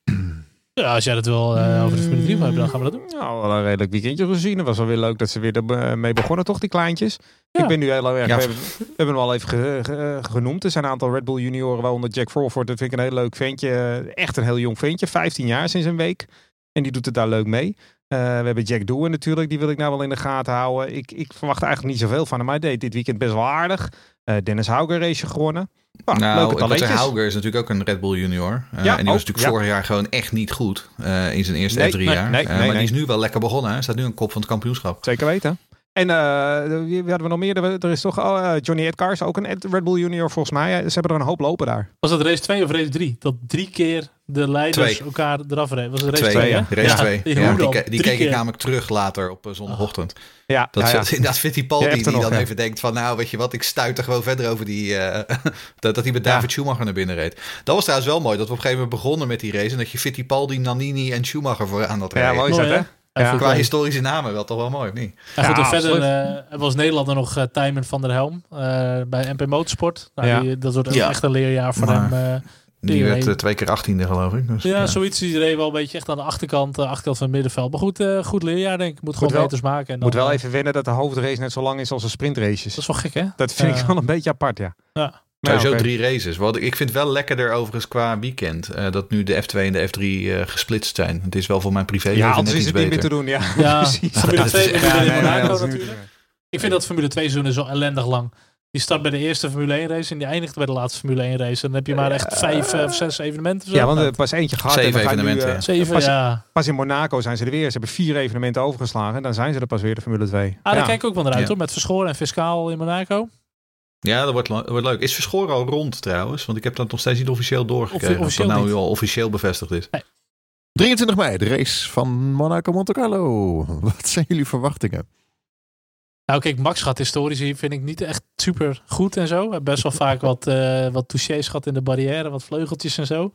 Ja, als jij dat wil eh, over de Formule 3 wil hebben, dan gaan we dat doen. Nou, wel een redelijk weekendje gezien. Het was wel weer leuk dat ze weer ermee begonnen, toch, die kleintjes? Ja. Ik ben nu heel erg... Ja. We, hebben, we hebben hem al even ge- ge- genoemd. Er zijn een aantal Red Bull junioren, waaronder Jack Crawford. Dat vind ik een heel leuk ventje. Echt een heel jong ventje. 15 jaar sinds een week. En die doet het daar leuk mee. Eh, we hebben Jack Doohan natuurlijk. Die wil ik nou wel in de gaten houden. Ik, ik verwacht eigenlijk niet zoveel van hem. Maar hij deed dit weekend best wel aardig. Eh, Dennis Hauger race gewonnen. Nou, Nou, leuke. Hauger is natuurlijk ook een Red Bull junior. Eh, Ja, en die was natuurlijk ja. vorig jaar gewoon echt niet goed eh, in zijn eerste Nee, F3 nee, jaar. nee, Eh, nee, maar nee. die is nu wel lekker begonnen. Hij staat nu aan kop van het kampioenschap. Zeker weten. En eh, wie hadden we nog meer? Er- Er is toch oh, Johnny Edcars, ook een Ed- Red Bull junior volgens mij. Ze hebben er een hoop lopen daar. Was dat race 2 of race 3? Dat drie keer de leiders Twee. elkaar eraf reden. Was het race Twee, 2? ja. race Ja, 2. die Ja, die, die keek ik namelijk terug later op eh, zondagochtend. Ja, Dat, ja, ja. is inderdaad Fittipaldi Ja, die nog, dan ja. even denkt van... nou, weet je wat, ik stuit er gewoon verder over die... eh, dat, dat hij met David Schumacher naar binnen reed. Dat was trouwens wel mooi, dat we op een gegeven moment begonnen met die race... en dat je Fittipaldi, Nannini en Schumacher vooraan had Ja, rijden. mooi is dat, Mooi, hè? Ja, Ja. Qua historische namen wel toch wel mooi, of niet? Ja, goed, Ja, en verder eh, was Nederlander nog uh, Tijmen van der Helm eh, bij MP Motorsport. Nou, Ja. die, dat wordt ook Ja. echt een leerjaar voor Maar- hem. Die werd eh, twee keer achttiende, geloof ik. Dus, ja, ja. zoiets. Die reed wel een beetje echt aan de achterkant, eh, achterkant van het middenveld. Maar goed, eh, goed leerjaar denk ik. Moet gewoon wel- meters maken. En Moet dan, wel even wennen dat de hoofdrace net zo lang is als de sprintraces. Dat is wel gek, hè? Dat vind ik wel een beetje apart, ja. Ja. Maar Sowieso oké. drie races. Wat, ik vind het wel lekkerder overigens qua weekend. eh, dat nu de F2 en de F3 eh, gesplitst zijn. Het is wel voor mijn privé Ja, anders is het niet meer beter. te doen, ja. Ja, Precies. Formule dat 2 is- Formule Ja, 1 nee, nee, Monaco natuurlijk. Ik vind dat Formule 2 seizoen zo ellendig lang. Die start bij de eerste Formule 1 race en die eindigt bij de laatste Formule 1 race. En dan heb je maar echt vijf eh, of zes evenementen. zo. Ja, want er pas eentje gehad. Zeven en nu, evenementen, eh, ja. Zeven, pas, ja. pas in Monaco zijn ze er weer. Ze hebben vier evenementen overgeslagen. En dan zijn ze er pas weer, de Formule 2. Ah, daar ja. kijk ik ook wel naar uit Ja. hoor. Met Verschoren en Fiscaal in Monaco. Ja, dat wordt, le- wordt leuk. Is Verschoren al rond trouwens? Want ik heb dat nog steeds niet officieel doorgekregen. Of officieel dat nou niet. al officieel bevestigd is. 23 mei, de race van Monaco Monte Carlo. Wat zijn jullie verwachtingen? Nou kijk, Max gaat historisch hier vind ik niet echt super goed en zo. Hij heeft best wel vaak wat, eh wat touchés gehad in de barrière. Wat vleugeltjes en zo.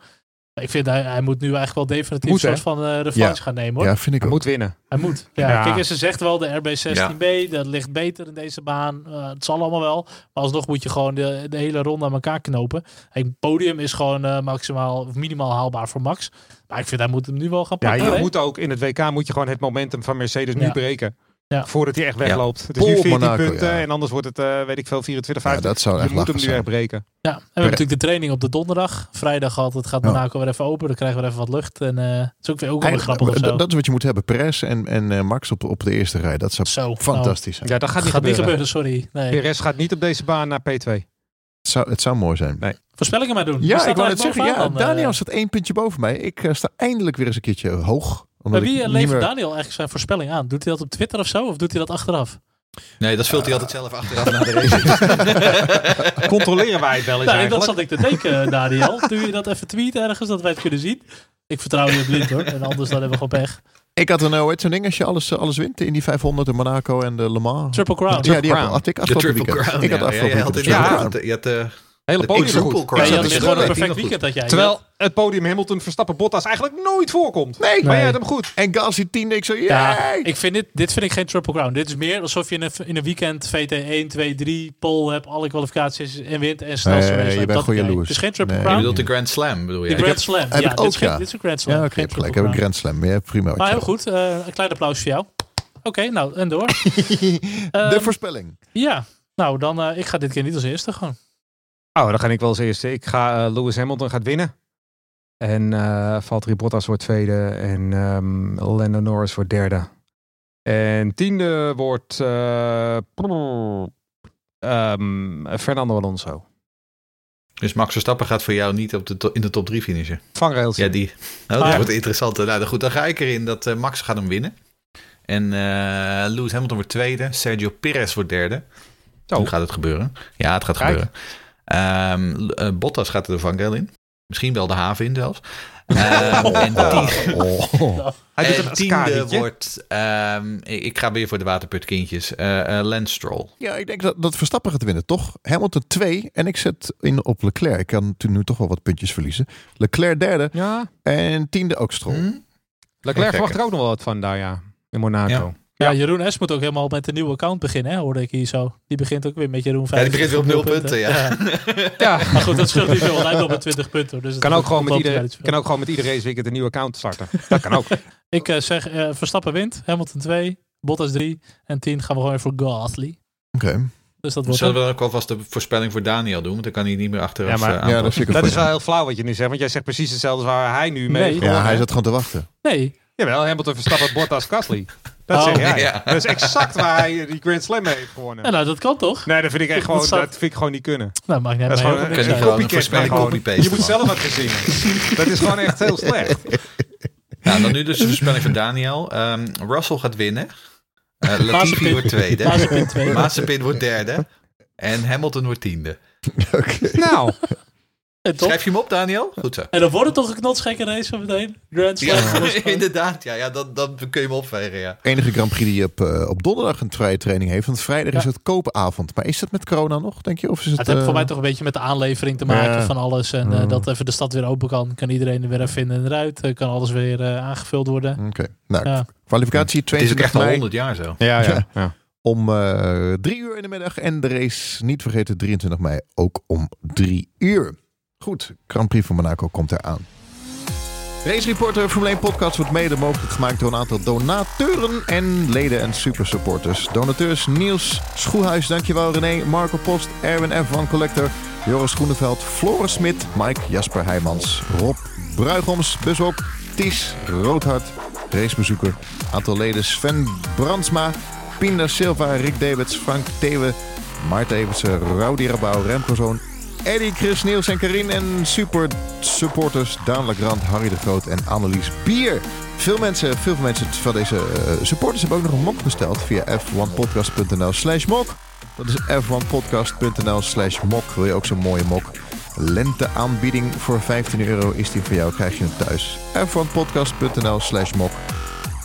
Ik vind hij, hij moet nu eigenlijk wel definitief Moet, een soort van eh revanche Ja. gaan nemen hoor. Ja, vind ik Hij ook. moet winnen. Hij moet. Ja, Ja. Kijk, en ze zegt wel de RB16B, dat ligt beter in deze baan. Eh, het zal allemaal wel. Maar alsnog moet je gewoon de, de hele ronde aan elkaar knopen. Het podium is gewoon eh, maximaal of minimaal haalbaar voor Max. Maar ik vind hij moet hem nu wel gaan Ja, pakken. je hè? moet ook in het WK moet je gewoon het momentum van Mercedes nu Ja. breken. Ja. Voordat hij echt wegloopt. Het is Pol nu 14 Monaco, punten ja. en anders wordt het, eh, weet ik veel, 24, Ja, 50. dat zou je echt moet hem nu echt breken. Ja, en we hebben natuurlijk de training op de donderdag. Vrijdag altijd gaat Ja. Monaco weer even open. Dan krijgen we even wat lucht. En eh het is ook weer, ook wel grappig of zo. dat, is wat je moet hebben. Perez en, en eh, Max op, op de eerste rij. Dat zou Zo, fantastisch zijn. Ja, dat gaat Nou, niet gaat niet gebeuren. sorry. Nee. Perez gaat niet op deze baan naar P2. Het, zou, het zou mooi zijn. Voorspellingen maar doen. Ja, ik wou net eigenlijk zeggen. Ja, Daniel staat één puntje boven mij. Ik sta eindelijk weer eens een keertje hoog. Maar wie ik eh, levert meer- Daniel eigenlijk zijn voorspelling aan? Doet hij dat op Twitter of zo? Of doet hij dat achteraf? Nee, dat vult hij altijd zelf achteraf na de race. Controleren wij het wel eens Nou, dat zat ik te denken, Daniel. Doe je dat even tweeten ergens, dat wij het kunnen zien? Ik vertrouw je blind hoor. En anders dan hebben we gewoon pech. Ik had een uh, zo'n ding als je alles, eh, alles wint in die 500 in Monaco en de Le Mans. Triple Crown. ja, die Crown. had, ik De afgelopen Triple weekend. Crown. ik had ja. Ja, afgelopen je had weekend. in de Ja. Je had de Hele de podium goed. crown. Ja, je had dat dus is gewoon een perfect weekend dat jij. Terwijl het podium Hamilton, Verstappen, Bottas eigenlijk nooit voorkomt. Nee, Maar jij had hem goed. En Gasly 10, ik zo, Ja, ja. ik vind dit, dit vind ik geen Triple Crown. Dit is meer alsof je in een, in een weekend VT 1, 2, 3, pole hebt, alle kwalificaties en wint en snelste Nee, je hebt. bent idee. jaloers. Het is geen Triple Nee. Je Crown. bedoelt de Grand Slam, bedoel De je? Grand Slam. Heb ja, ik dit, ook, is geen, ja. dit is een Grand Slam. Ja, oké, gelijk. Heb ik Crown. Grand Slam. Ja, prima. Maar heel goed. eh, een klein applaus voor jou. Oké, nou, en door. De Ehm, voorspelling. Ja, nou, dan eh, ik ga dit keer niet als eerste gewoon. Oh, dan ga ik wel als eerste. Ik ga eh, Lewis Hamilton gaat winnen. En eh Valtteri Bottas wordt tweede. En ehm Lando Norris wordt derde. En tiende wordt eh, ehm, Fernando Alonso. Dus Max Verstappen gaat voor jou niet op de in de top 3 finishen. Vangrails. Ja, die. Oh, dat wordt interessant. Nou goed, dan ga ik erin dat eh, Max gaat hem winnen. En eh, Lewis Hamilton wordt tweede. Sergio Perez wordt derde. Zo. Nu gaat het gebeuren. Ja, het gaat Kijk. gebeuren. Ehm, eh, Bottas gaat er de vangrail in. Misschien wel de haven in zelfs. Ehm, en tien- Oh. En tiende wordt... ehm, ik, ik ga weer voor de waterputkindjes. eh eh Lance Stroll. Ja, ik denk dat, dat Verstappen gaat winnen, toch? Hamilton 2 en ik zet in op Leclerc. Ik kan natuurlijk nu toch wel wat puntjes verliezen. Leclerc derde Ja, en tiende ook Stroll. Hm? Leclerc verwacht er ook nog wel wat van daar, ja. In Monaco. Ja. Ja, Jeroen S. moet ook helemaal met een nieuwe account beginnen, hè, hoorde ik hier zo. Die begint ook weer met Jeroen 5. Ja, die begint weer op nul punten, ja. Ja. Maar goed, dat scheelt niet veel, want hij nog met 20 punten. Dus het Kan ook, gewoon met loopt ieder, er niet zoveel. kan ook gewoon met iedere raceweekend een nieuwe account starten. Dat kan ook. Ik eh, zeg, eh, Verstappen wint, Hamilton 2, Bottas 3 en 10 gaan we gewoon weer voor Gasly. Oké. Dus dat wordt Zullen we ook alvast de voorspelling voor Daniel doen? Want dan kan hij niet meer achteraf Ja, maar- eh, Ja, dat is Dat is wel heel flauw wat je nu zegt. Want jij zegt precies hetzelfde waar hij nu mee Nee. Ja, hij zat gewoon te wachten. Nee, Jawel, Hamilton, Verstappen, Bottas, Gasly. Dat Oh, zeg jij. ja. Dat is exact waar hij die Grand Slam mee heeft gewonnen. ja, nou dat kan toch? Nee, dat vind ik echt gewoon, dat vind ik gewoon niet kunnen. Nou, maakt niet Dat is uit. gewoon een, een uit. gewoon- copy-paste Je moet zelf wat verzinnen. dat is gewoon echt heel slecht. Nou, dan nu dus de voorspelling van Daniel. Ehm, Russell gaat winnen. Uh, Latifi wordt tweede. Mazepin wordt derde. En Hamilton wordt tiende. Oké. Nou, Schrijf je hem op, Daniel? Goed zo. en dan wordt het toch een knotsgekke race zo meteen? Grand Slam. Ja, inderdaad. Ja, ja dan, dan kun je hem opvegen, ja. Enige Grand Prix die op, eh, op donderdag een vrije training heeft. Want vrijdag is het koopavond. Maar is dat met corona nog, denk je? Of is het, Het heeft eh, voor mij toch een beetje met de aanlevering te maken Ja. van alles. En eh, Mm. dat even de stad weer open kan. Kan iedereen er weer even in en eruit. Eh, kan alles weer eh, aangevuld worden. Oké. Nou, Ja. kwalificatie Het is ook 22 echt al mei 100 jaar zo. ja, ja. Ja. ja. om eh, drie uur in de middag. En de race, niet vergeten, 23 mei ook om drie uur. Goed, Grand Prix van Monaco komt eraan. Race Reporter Formule 1 podcast wordt mede mogelijk gemaakt door een aantal donateuren en leden en supersupporters. Donateurs Niels Schoehuis, dankjewel René, Marco Post, Erwin F. van Collector, Joris Groeneveld, Floris Smit, Mike Jasper Heijmans, Rob Bruigoms, Busop, Ties Roodhart, racebezoeker, aantal leden Sven Brandsma, Pinda Silva, Rick Davids, Frank Thewe, Maarten Evertsen, Rowdy Rabouw, Remco Zoon, Eddie, Chris, Niels en Karin en super supporters Daan Legrand, Harry de Groot en Annelies Bier. Veel mensen, veel mensen van deze eh, supporters hebben ook nog een mok besteld via f1podcast.nl slash mok. Dat is f1podcast.nl slash mok. Wil je ook zo'n mooie mok? Lente aanbieding voor 15 euro is die voor jou, krijg je hem thuis. f1podcast.nl slash mok.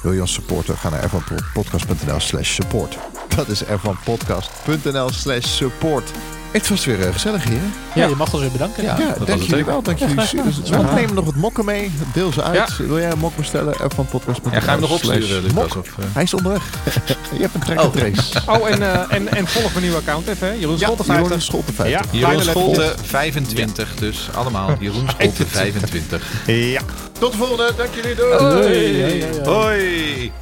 Wil je ons supporten? Ga naar f1podcast.nl slash support. Dat is f1podcast.nl slash support. Het was weer eh, gezellig hier. Ja, je mag ons weer bedanken. Ja. Ja, dat was dank het jullie wel. Dank jullie. Dus we nemen nog wat mokken mee. Deel ze uit. Wil jij een mok bestellen? F van podcast. Ja, ga je hem nog opsturen, Lucas? Mok. Of, eh? Hij is onderweg. je hebt een track Oh. trace. Oh, en, eh, en, en volg mijn nieuwe account even, hè? Jeroen Ja, Scholte Jeroen 50. Scholte 50. Ja, Jeroen Scholte lettertjes. 25, dus allemaal. Jeroen Scholte 25. Ja. Tot de volgende. Dank jullie. Doei. Hoi. Ja, ja, ja. Hoi!